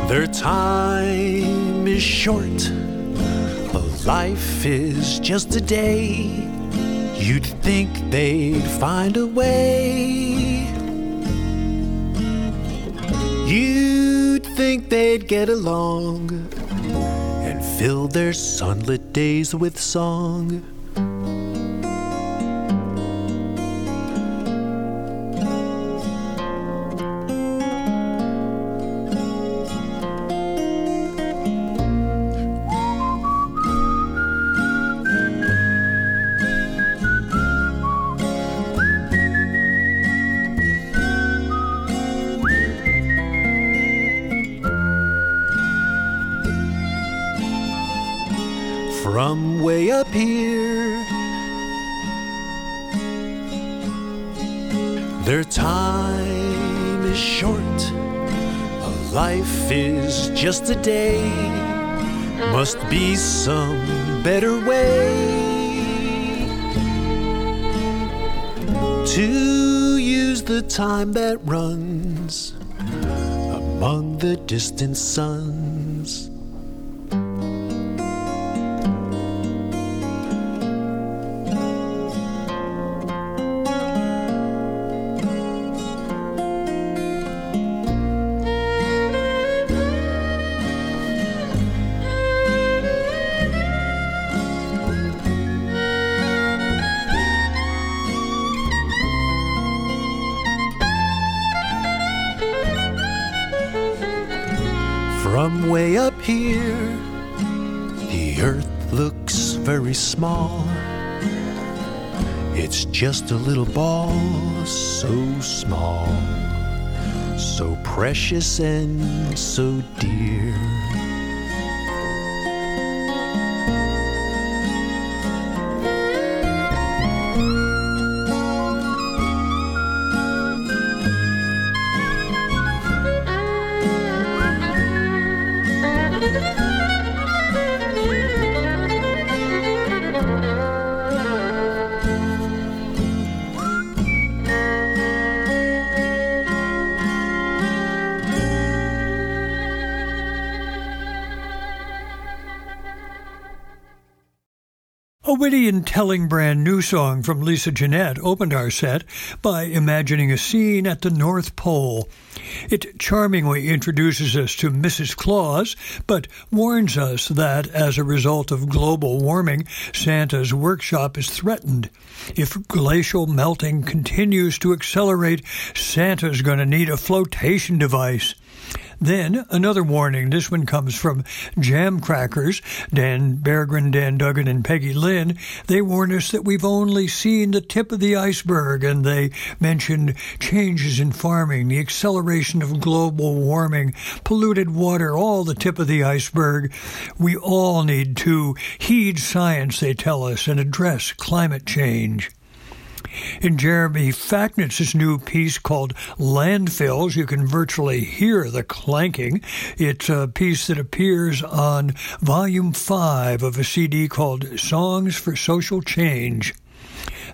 Their time is short, a life is just a day. You'd think they'd find a way. You'd think they'd get along and fill their sunlit days with song. Just a day. Must be some better way to use the time that runs among the distant suns. Small. It's just a little ball, so small, so precious and so dear. And telling brand new song from Lisa Jeanette opened our set by imagining a scene at the North Pole. It charmingly introduces us to Mrs. Claus, but warns us that as a result of global warming, Santa's workshop is threatened. If glacial melting continues to accelerate, Santa's going to need a flotation device. Then another warning. This one comes from Jamcrackers, Dan Berggren, Dan Duggan, and Peggy Lynn. They warn us that we've only seen the tip of the iceberg, and they mention changes in farming, the acceleration of global warming, polluted water, all the tip of the iceberg. We all need to heed science, they tell us, and address climate change. In Jeremy Facknitz's new piece called Landfills, you can virtually hear the clanking. It's a piece that appears on volume 5 of a CD called Songs for Social Change.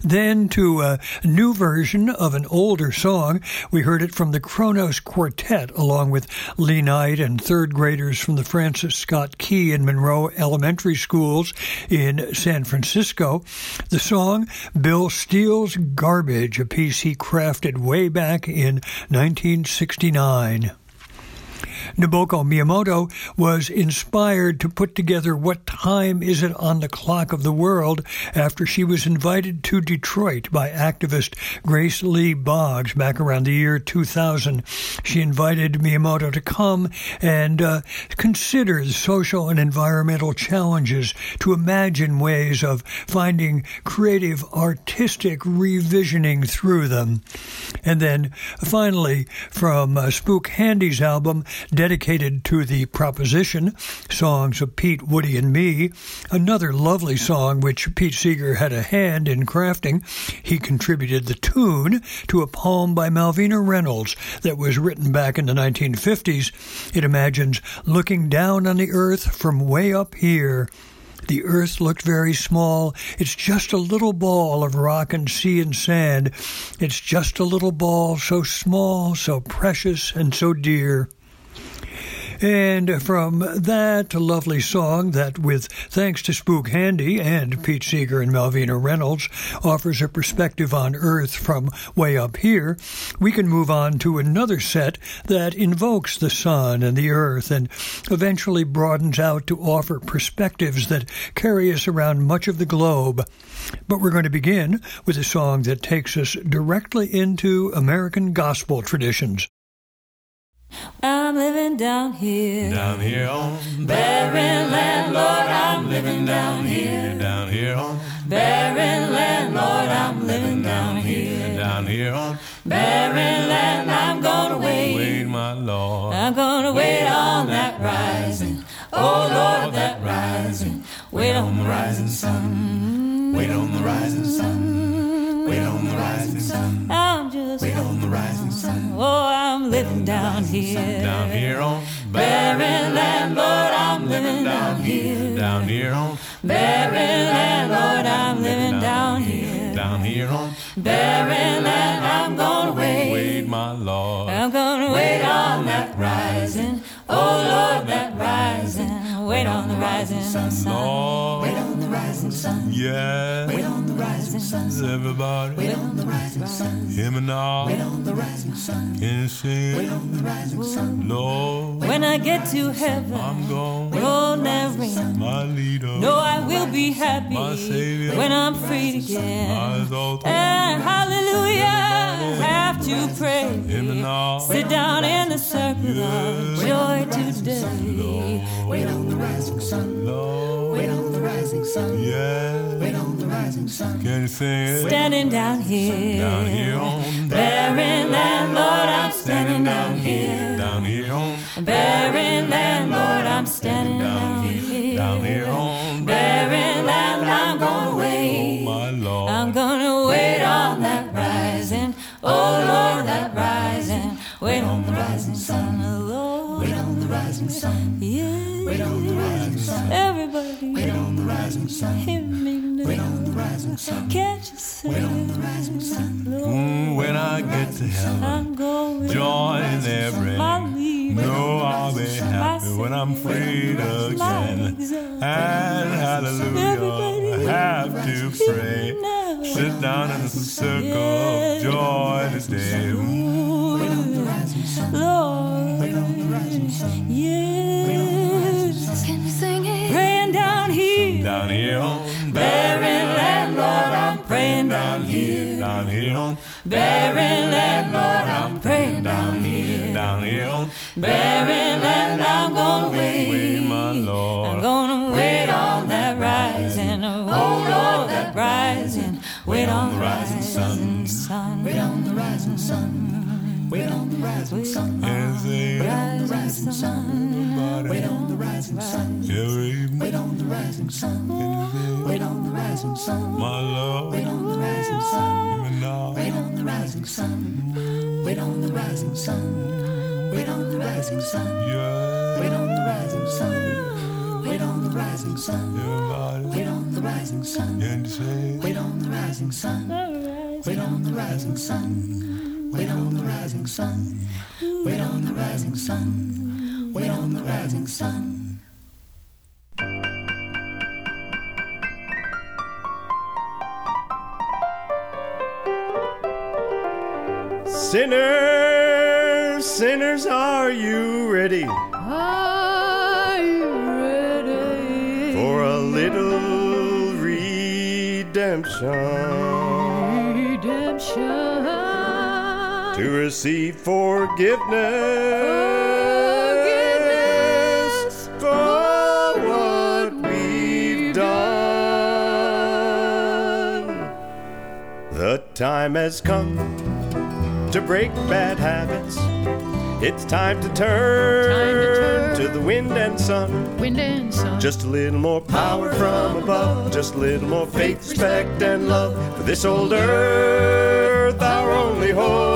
Then to a new version of an older song. We heard it from the Kronos Quartet, along with Lee Knight and third graders from the Francis Scott Key and Monroe Elementary Schools in San Francisco. The song, Bill Steele's Garbage, a piece he crafted way back in 1969. Nobuko Miyamoto was inspired to put together What Time Is It on the Clock of the World after she was invited to Detroit by activist Grace Lee Boggs back around the year 2000. She invited Miyamoto to come and uh, consider the social and environmental challenges, to imagine ways of finding creative artistic revisioning through them. And then finally, from uh, Spook Handy's album, dedicated to the proposition, Songs of Pete, Woody, and Me, another lovely song which Pete Seeger had a hand in crafting. He contributed the tune to a poem by Malvina Reynolds that was written back in the 1950s. It imagines looking down on the earth from way up here. The earth looked very small. It's just a little ball of rock and sea and sand. It's just a little ball, so small, so precious, and so dear. And from that lovely song, that with thanks to Spook Handy and Pete Seeger and Malvina Reynolds offers a perspective on Earth from way up here, we can move on to another set that invokes the sun and the earth and eventually broadens out to offer perspectives that carry us around much of the globe. But we're going to begin with a song that takes us directly into American gospel traditions. I'm living down here. Down here on barren land, Lord, I'm living down here. Down here on barren land, Lord, I'm living down here. Down here on barren land, I'm gonna wait. Wait, my Lord. I'm gonna wait on that rising. Oh, oh Lord, that rising. Wait on the rising sun. Wait on the rising sun. Wait on the rising sun. Wait on the rising sun. Oh, I'm living down here. Down here on barren land, Lord, I'm living down here. Down here on barren land, Lord, I'm living down here. Down here on barren land, I'm gonna wait. Wait, my Lord. I'm gonna wait on that rising. Oh Lord, that rising. Wait on the rising sun. Lord. Wait on the rising sun. Yeah. Wait on the rising sun. Everybody. Wait on the rising sun. Hear me now. Wait on the rising sun. Can you sing? Wait on the rising sun. Lord. When I get to heaven, I'm gone. Roll never My leader. No, I will be happy. My savior. When I'm freed again. And eh, hallelujah. Have to pray. Hear me now. Sit down in the circle of joy today. Wait on the rising sun. Lord. Wait on the rising sun. Yeah. Wait on the rising sun. Can you sing it? Standing down here. Down here on barren land, Lord, I'm standing down here. Down here on barren land, Lord, I'm standing down here. Down here on barren land, I'm gonna wait. Oh, my Lord. I'm gonna wait on that rising. Oh Lord, that rising. Wait on the rising sun, rising sun. Yeah. Wait on the rising sun. Everybody. Wait on the rising sun. Hear me now. Wait on the rising sun. Can't you see? Wait on the rising sun. Mm, when I get to heaven, I'm going. join their bring. No, I'll be happy when I'm freed again. And hallelujah, I have to pray. Sit down in the circle of joy today. Mm. Lord. Wait on the rising sun. Yes. Can you sing it? Praying down here. Down here on barren land, Lord, I'm praying down here. Down here on barren land, Lord, I'm praying down here. Down here on barren land, I'm gonna wait. Wait, my Lord. I'm gonna wait on that rising. Oh Lord, that rising. Wait on the rising sun. Wait on the rising sun. Wait on the rising sun. Wait on the rising sun. Wait on the rising sun. Wait on the rising sun. Wait on the rising sun. My Lord. Wait on the rising sun. Wait on the rising sun. Wait on the rising sun. Wait on the rising sun. Yeah. Wait on the rising sun. Wait on the rising sun. Wait on the rising sun. Wait on the rising sun. Wait on the rising sun. Wait on the rising sun. Wait on the rising sun. Wait on the rising sun. Sinners sinners, are you ready Are you ready for a little redemption? redemption? To receive forgiveness for what we've done. The time has come to break bad habits. It's time to turn, to the wind and sun. Wind and sun. Just a little more power from above. Just a little more faith, respect, and love for this old earth, our only home.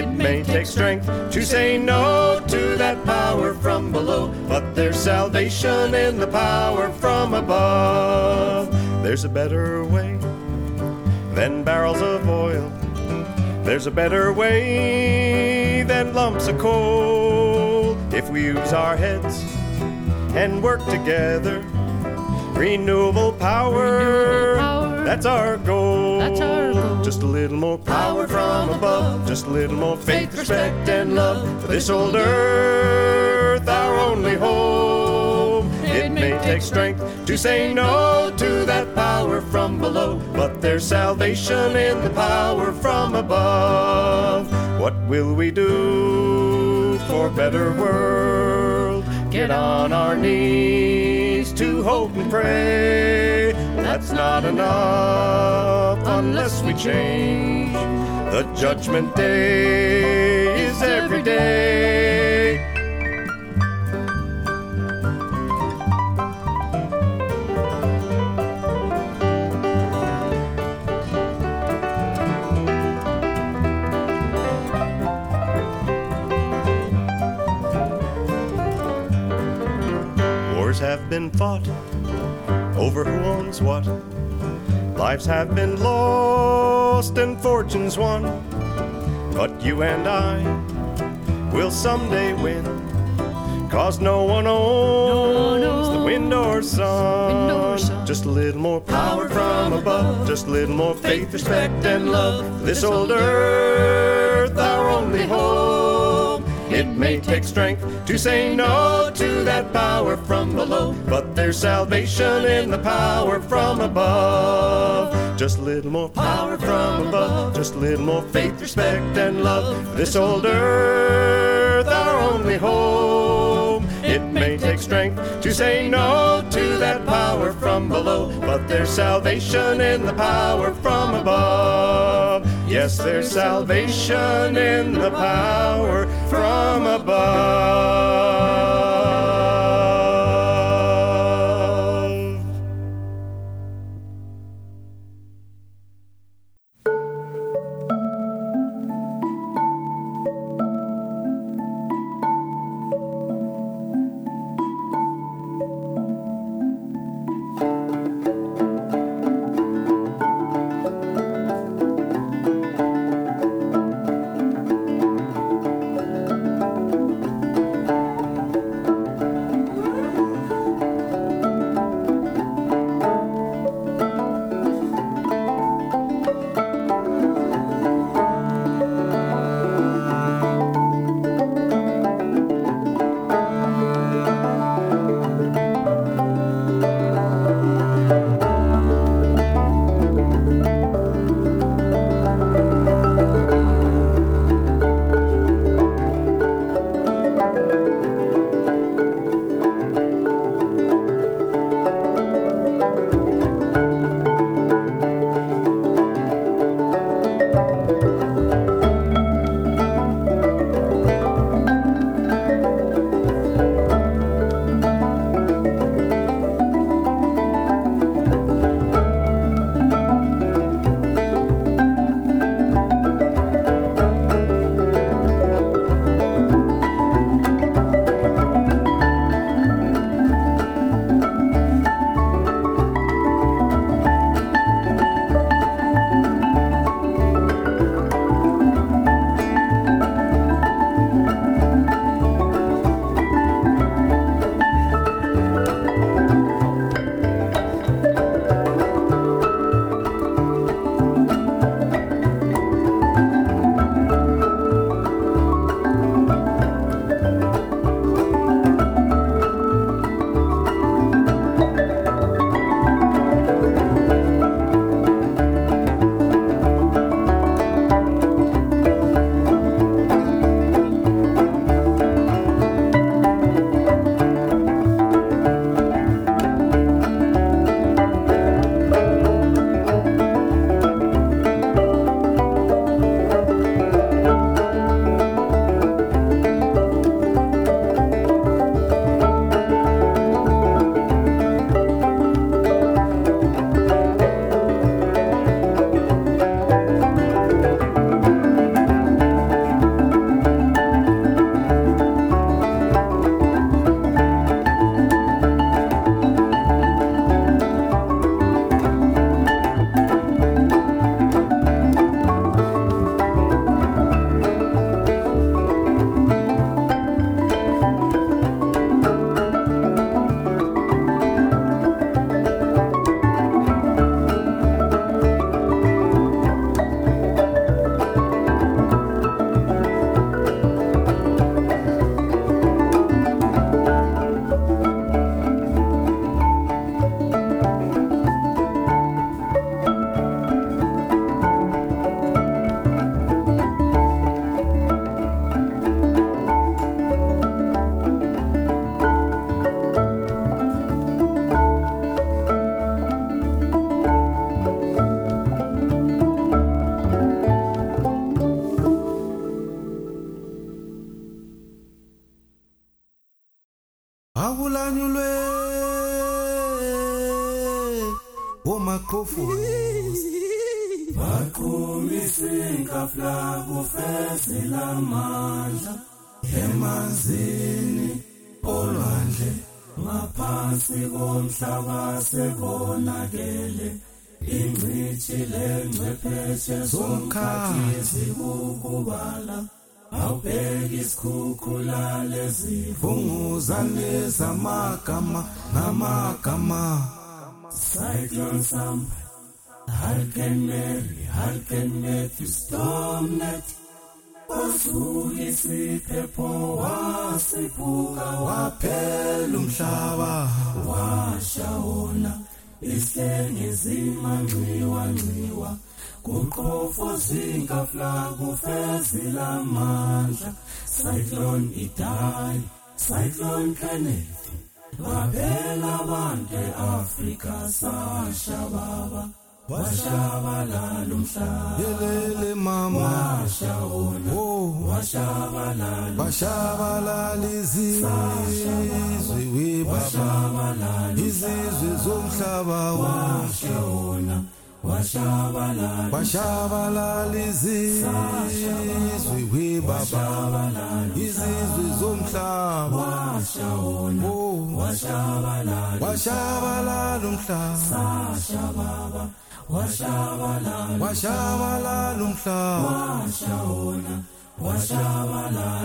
It may take strength to say no to that power from below, but there's salvation in the power from above. There's a better way than barrels of oil. There's a better way than lumps of coal if we use our heads and work together. Renewable power, that's our goal. That's our goal. Just a little more power from above, just a little more faith, respect, and love for this old earth, our only home. It may take strength to say no to that power from below, but there's salvation in the power from above. What will we do for a better world? Get on our knees to hope and pray. That's not enough unless we change. The judgment day is every day. Been fought over who owns what. Lives have been lost and fortunes won. But you and I will someday win. Cause no one owns the wind or sun. Just a little more power from above. Just a little more faith, respect, and love. for This old earth, our only home. It may take strength to say no to that power from below, but there's salvation in the power from above. Just a little more power from above, just a little more faith, respect, and love. This old earth, our only home. It may take strength to say no to that power from below, but there's salvation in the power from above. Yes, there's salvation in the power from above. Fufuza baqhumisa inkafla kufesi lamandla emanzini olwandle ngaphansi komhlaba sekonakele ingcithi lengcwepheshe zomkhathi zikukubala awubheka isikhukhula lezivunguzane zamagama ngamagama cyclone sam hurricane mary hurricane matthew stormnet osuka isiphepho wasiphuka waphela umhlaba washa wona ihlengezima nxiwa nxiwa kuqhofo zinkafla kufezi lamandla cyclone idali cyclone kennedy baphela abantu e-afrika sashababa washabalala umhlaba yelele mama. Washa wona oh. washabalala bashabalala izizwe we baba. Izizwe zomhlaba washa bashabalala izizwe we baba. Izizwe zomhlaba. Washabalala oh. washabalala umhlaba. Sashababa washabalala umhlaba.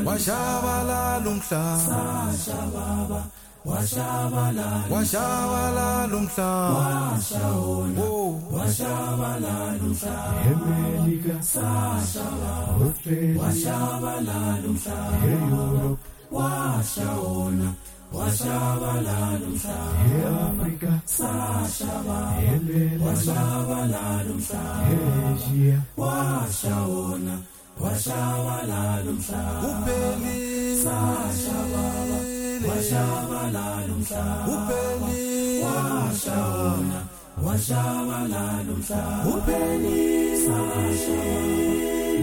Washabalala umhlaba. Sashababa washabalala washabalala umhlaba washa wona oh. washabalala umhlaba emelika sashababa australia washabalala umhlaba europe washa wona washabalala umhlaba eafrika sashababa elela washabalala umhlaba asia washa wona washabalala umhlaba upeli sashababa washabalala umhlaba upeli washa wona washabalala umhlaba upheli sashababa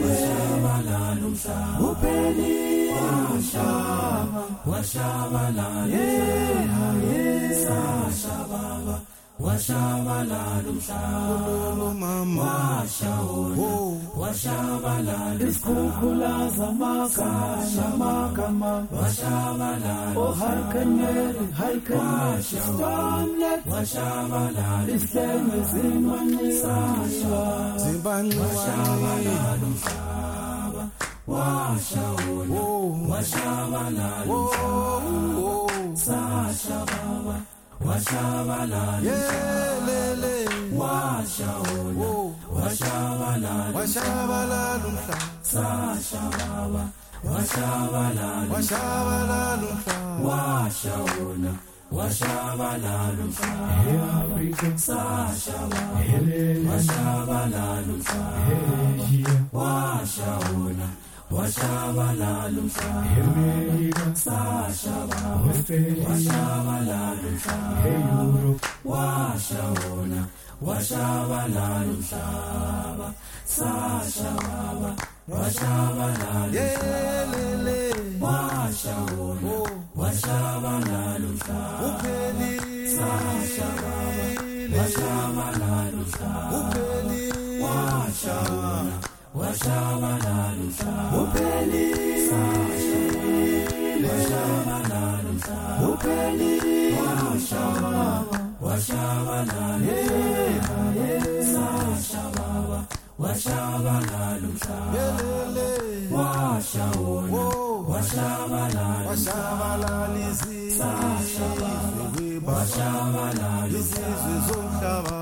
washabalala umhlaba upheli washaba washabalala yeah sashababa washabalala umhlaba mama washawona washabalala washabalala oharkaneri harkaneri stormnet washabalala isihlenge zimancisasha washabalala umhlaba washawona washabalala umhlaba sashababa washabalala yelele. Washawona washabalala washabalala umhlaba sashababa washabalala washabalala umhlaba washawona washabalala umhlaba eafrika sashababa washabalala umhlaba asia washawona washabalala umhlaba australia washabalala umhlaba washawona washabalala umhlaba sashababa washabalala yelele washawona washabalala umhlaba sashababa washabalala umhlaba washawona washabalala umhlaba upheli washabalala umhlaba upheli washababa washabalala sashababa yelele washawona washabalala washabalala izizwe we baba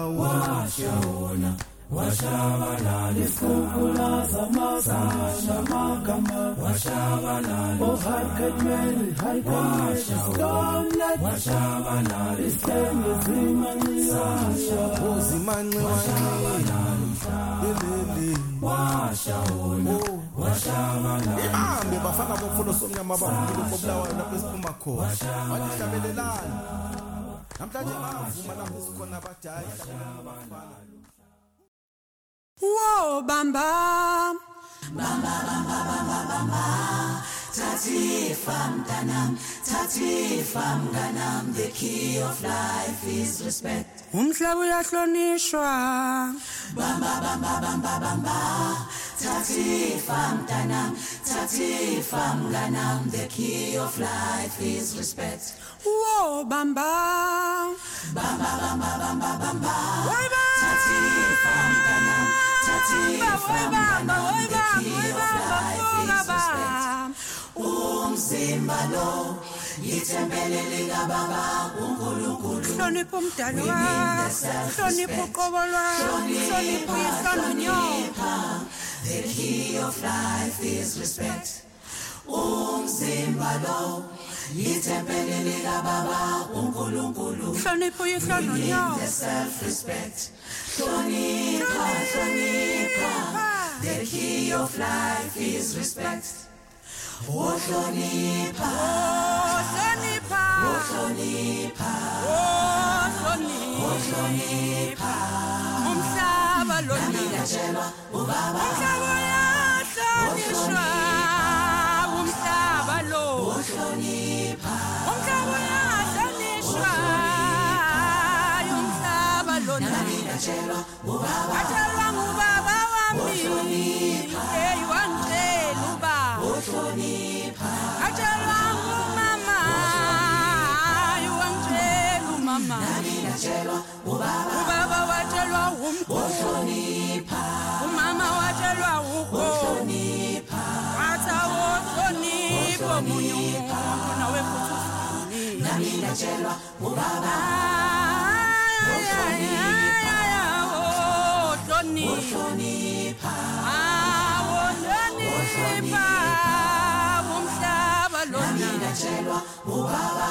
zamagama washabalala oharkaneri harkaneri stormnet washabalala isihlenge zimancisasha ozimanxiwanxiwa yelele washawona ihambe bafana bomfundo somnyama abamkhulu kobulawayo lapho esiphuma khona balihlabelelani namhlanje bavuma lapho sikhona abajayi Whoa, bam bam. Bamba, bamba, bamba, bamba. Tatifa mtanam, Tatifa mganam, the key of life is respect. umhlaba uyahlonishwa Bamba bamba bamba bamba, Tatifa mtanam, Tatifa mganam, the key of life is respect. wo bamba Bamba bamba bamba bamba! Tatifa mtanam, Respect. Umzimba lo, umdali wakho hlonipha uqobo lwakho hlonipha uyihlo nonyoko The key of life is respect. Lo, nonyoko self-respect. Hlonipha, hlonipha. The key of life is respect. Oh, hlonipha. Oh, hlonipha. Oh, hlonipha. Oh, Oh, hlonipha. umhlaba Nami ngatshelwa ubaba. umhlaba uyahlonishwa oh, Nami ngatshelwa ubaba. watshelwa ngubaba wami hey wangitshela uba Hlonipha. watshelwa ngumama wangitshela umama Nami ngatshelwa ubaba. ubaba watshelwa umkhulu Hlonipha. umama watshelwa ugo Hlonipha. wathi awohlonipho omunye umuntu nawe futhi uhloniphe Nami ngatshelwa ubaba. Hlonipha, awohlonipha, ah, umhlaba lona. Nami ngatshelwa ubaba.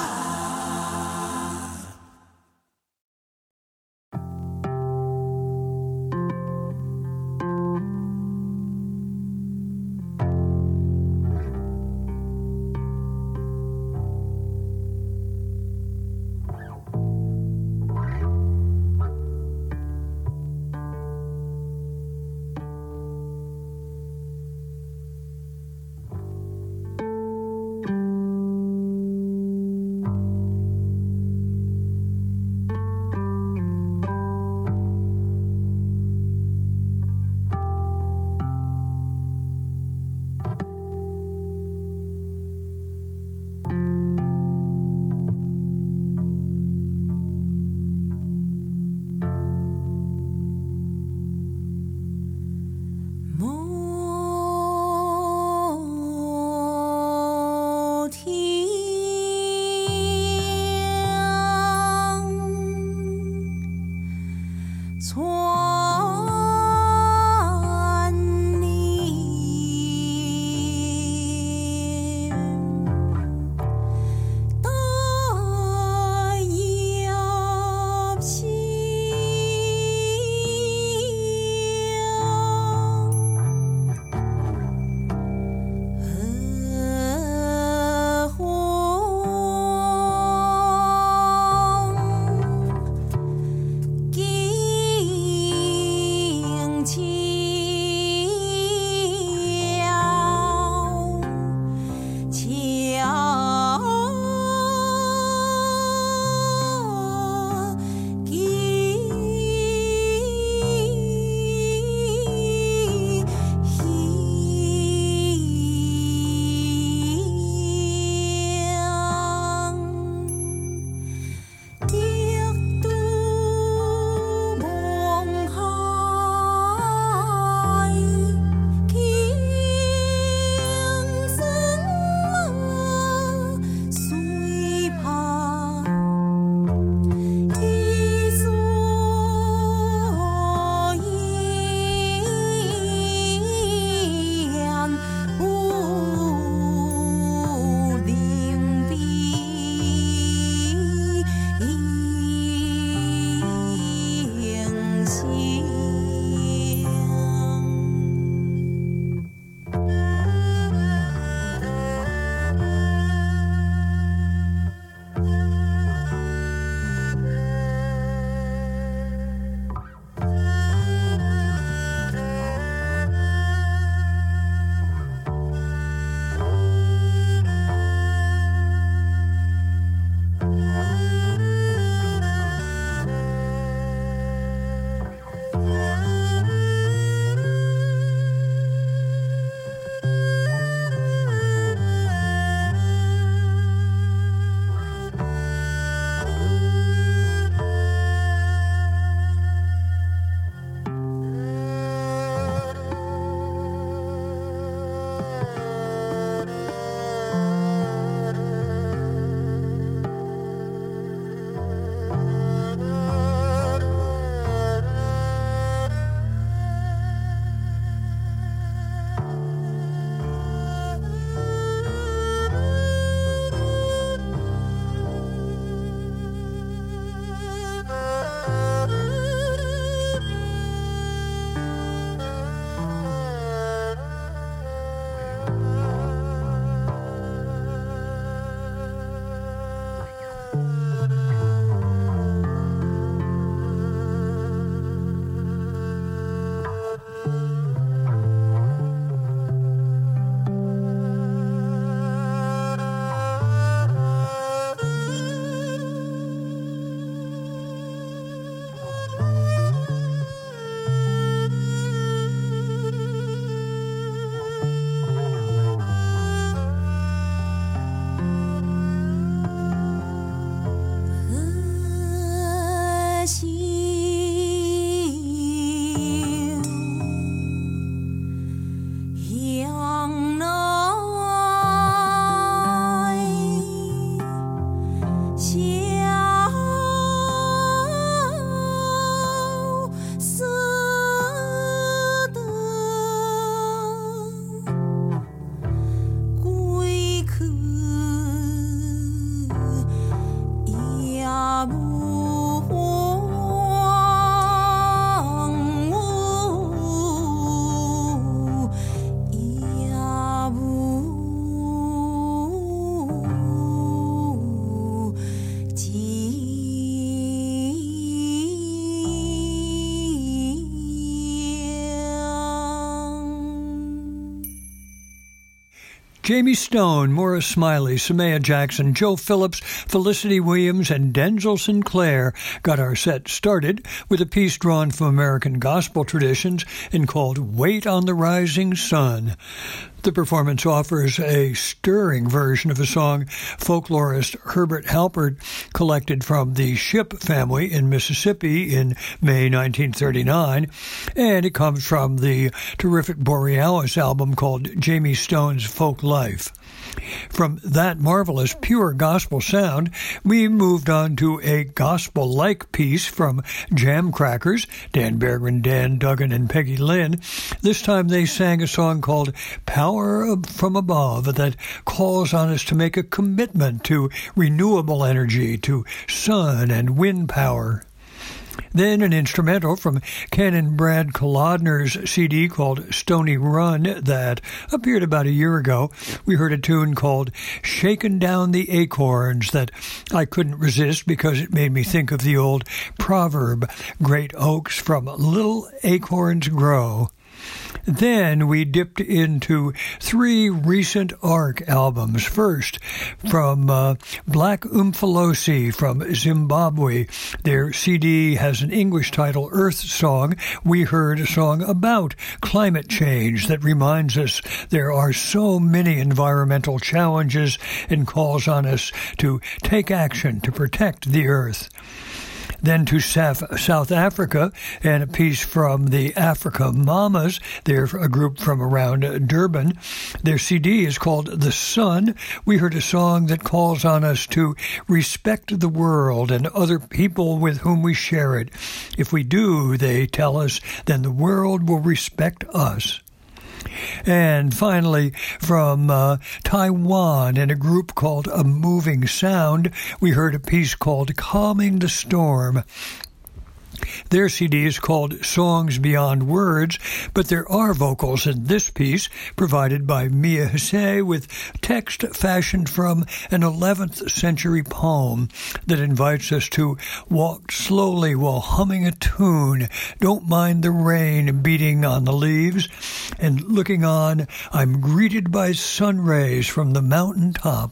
Jamie Stone, Morris Smiley, Samaya Jackson, Joe Phillips, Felicity Williams, and Denzil Sinclair got our set started with a piece drawn from American gospel traditions and called Wait on the Rising Sun. The performance offers a stirring version of a song folklorist Herbert Halpert collected from the Ship family in Mississippi in May 1939, and it comes from the terrific Borealis album called Jamie Stone's Folk Life. From that marvelous pure gospel sound, we moved on to a gospel like piece from Jamcrackers, Dan Berggren, Dan Duggan, and Peggy Lynn. This time they sang a song called Power from Above that calls on us to make a commitment to renewable energy, to sun and wind power. Then an instrumental from and Brad Kolodner's CD called Stony Run that appeared about a year ago. We heard a tune called Shaken Down the Acorns that I couldn't resist because it made me think of the old proverb, Great oaks from little acorns grow. Then we dipped into three recent ARC albums. First, from uh, Black Umfolosi from Zimbabwe. Their CD has an English title, Earth Song. We heard a song about climate change that reminds us there are so many environmental challenges and calls on us to take action to protect the Earth then to South Africa, and a piece from the Afrika Mamas. They're a group from around Durban. Their CD is called The Sun. We heard a song that calls on us to respect the world and other people with whom we share it. If we do, they tell us, then the world will respect us. And finally, from uh, Taiwan and a group called A Moving Sound, we heard a piece called Calming the Storm. Their CD is called Songs Beyond Words, but there are vocals in this piece provided by Mia Hsieh with text fashioned from an 11th century poem that invites us to walk slowly while humming a tune. Don't mind the rain beating on the leaves. And looking on, I'm greeted by sun rays from the mountain top.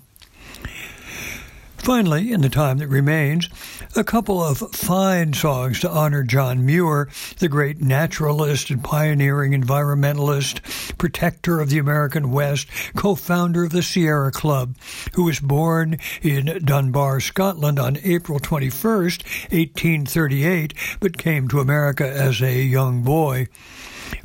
Finally, in the time that remains, a couple of fine songs to honor John Muir, the great naturalist and pioneering environmentalist, protector of the American West, co founder of the Sierra Club, who was born in Dunbar, Scotland on April 21st, 1838, but came to America as a young boy.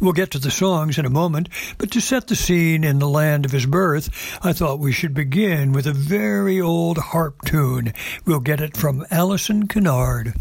We'll get to the songs in a moment, but to set the scene in the land of his birth, I thought we should begin with a very old harp tune. We'll get it from Alison Kinnaird.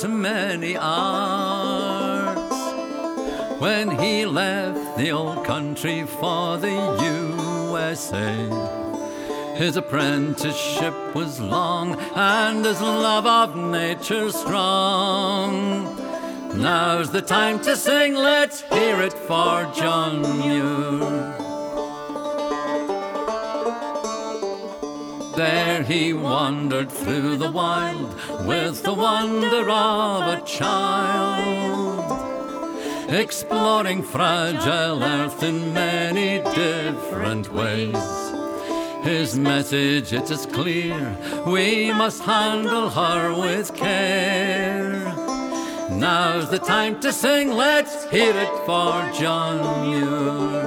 Developed many arts. When he left the old country for the USA, his apprenticeship was long and his love of nature strong. Now's the time to sing, let's hear it for John Muir. He wandered through the wild with the wonder of a child, exploring fragile earth in many different ways. His message it is clear, we must handle her with care. Now's the time to sing, let's hear it for John Muir.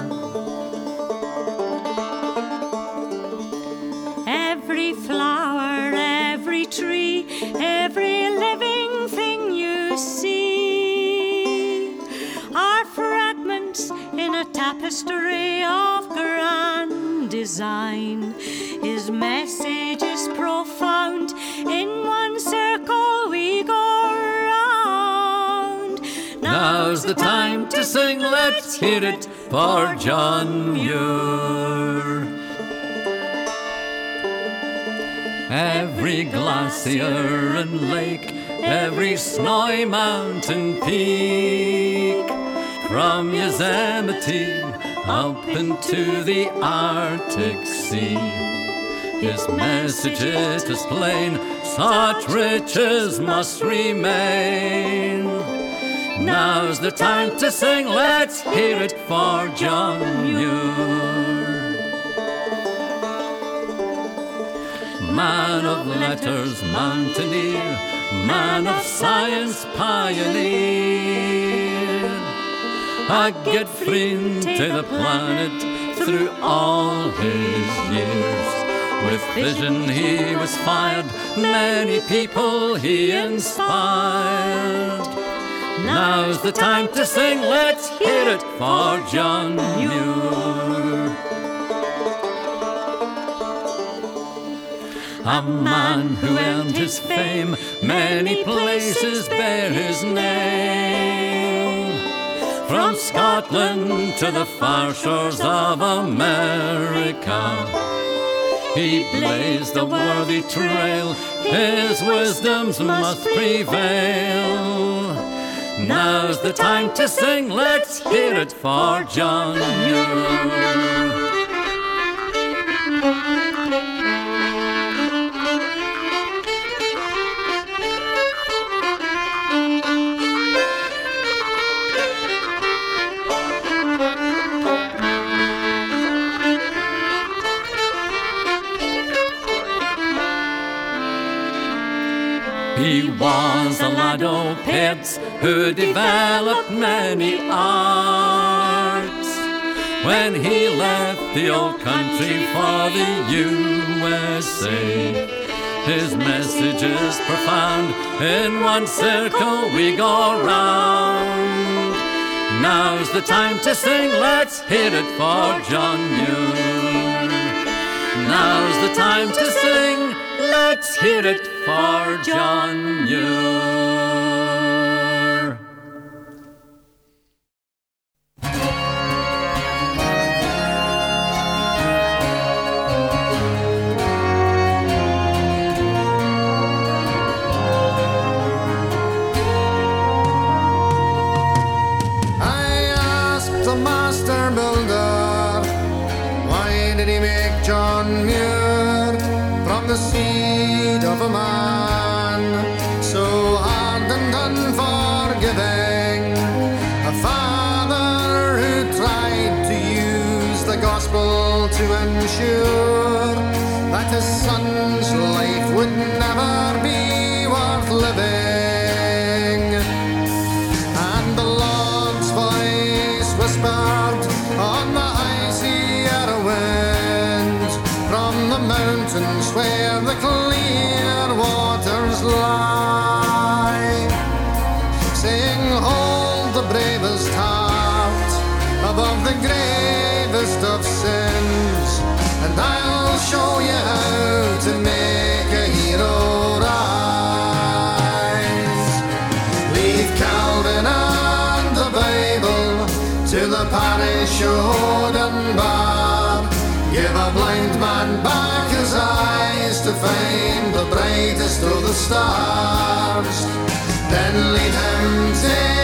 The time to sing, let's hear it for John Muir. Every glacier and lake, every snowy mountain peak, from Yosemite up into the Arctic Sea. His message it is plain, such riches must remain. Now's the time to sing, let's hear it for John Muir. Man of letters, mountaineer, man of science, pioneer. A good friend to the planet through all his years. With vision he was fired, many people he inspired. Now's the time to sing, let's hear it for John Muir. A man who earned his fame, many places bear his name. From Scotland to the far shores of America, he blazed a worthy trail, his wisdoms must prevail. Now's the time to sing, let's hear it for John Muir. Was er a lad o' pets who developed many arts. When he left the old country for the USA, his message is profound. In one circle we go round. Now's the time to sing, let's hear it for John Muir. Now's the time to sing, let's hear it for John Muir. a man, so hard and unforgiving. A father who tried to use the gospel to ensure. showed and barred. Give a blind man back his eyes to find the brightest of the stars. Then lead him to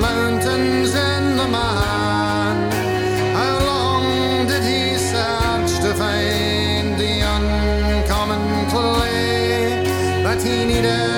mountains in the man. How long did he search to find the uncommon clay that he needed?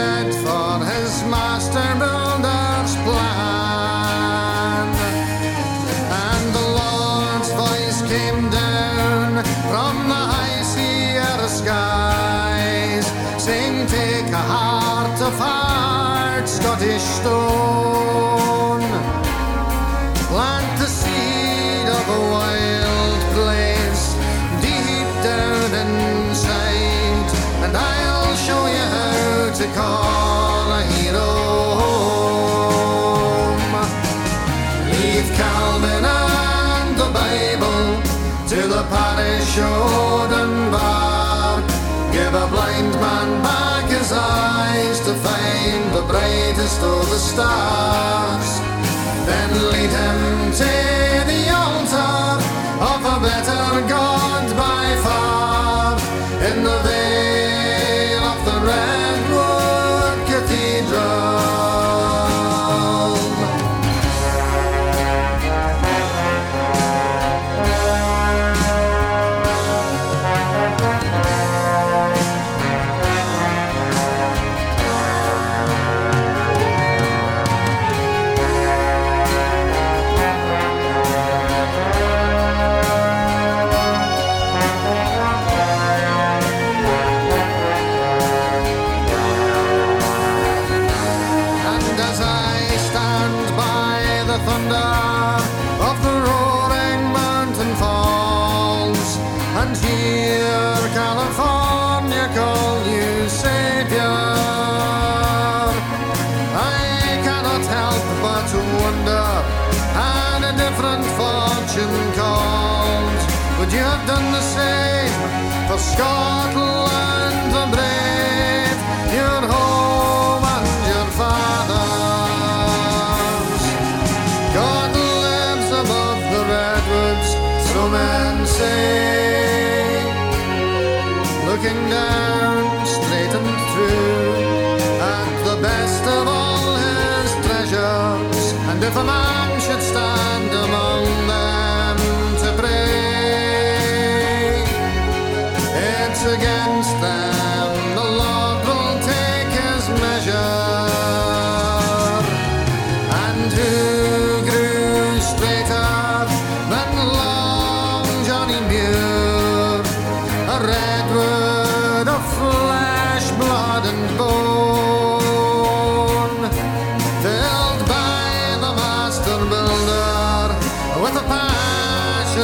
kissed all the stars, then lead him to the altar of a better God.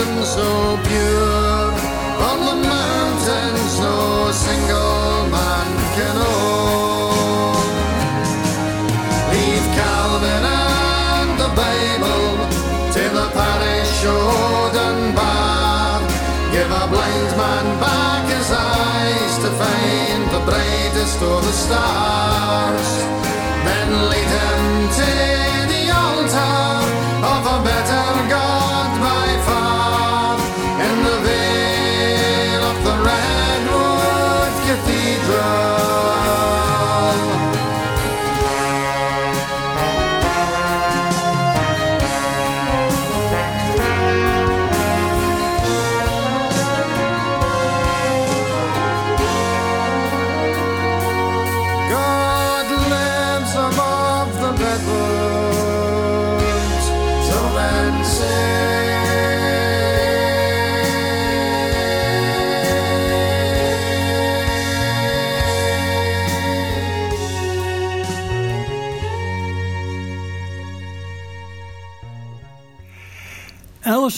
so pure on the mountains no single man can own. Leave Calvin and the Bible to the parish or Dunbar. Give a blind man back his eyes to find the brightest of the stars.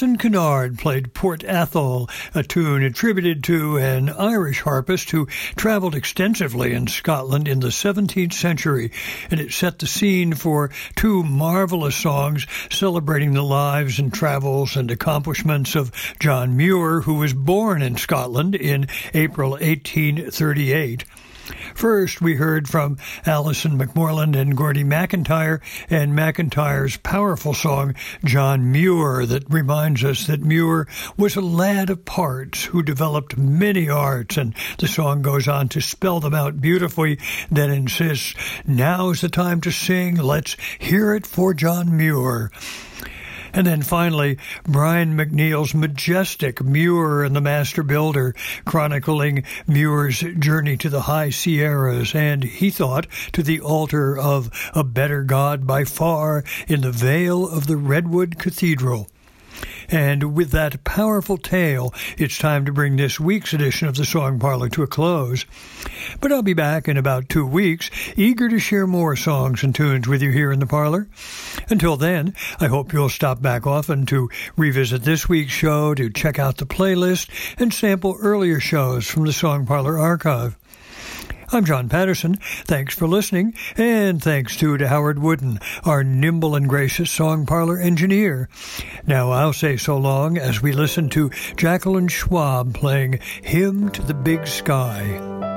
Alison Kinnaird played Port Athol, a tune attributed to an Irish harpist who traveled extensively in Scotland in the 17th century, and it set the scene for two marvelous songs celebrating the lives and travels and accomplishments of John Muir, who was born in Scotland in April 1838. First, we heard from Alison McMorland and Geordie McIntyre and McIntyre's powerful song, John Muir, that reminds us that Muir was a lad of parts who developed many arts. And the song goes on to spell them out beautifully, then insists, Now's the time to sing. Let's hear it for John Muir. And then finally, Brian McNeill's majestic Muir and the Master Builder, chronicling Muir's journey to the high Sierras and, he thought, to the altar of a better God by far in the vale of the Redwood Cathedral. And with that powerful tale, it's time to bring this week's edition of the Song Parlor to a close. But I'll be back in about two weeks, eager to share more songs and tunes with you here in the parlor. Until then, I hope you'll stop back often to revisit this week's show, to check out the playlist, and sample earlier shows from the Song Parlor archive. I'm John Patterson. Thanks for listening, and thanks too to Howard Wooden, our nimble and gracious song parlor engineer. Now I'll say so long as we listen to Jacqueline Schwab playing Hymn to the Big Sky.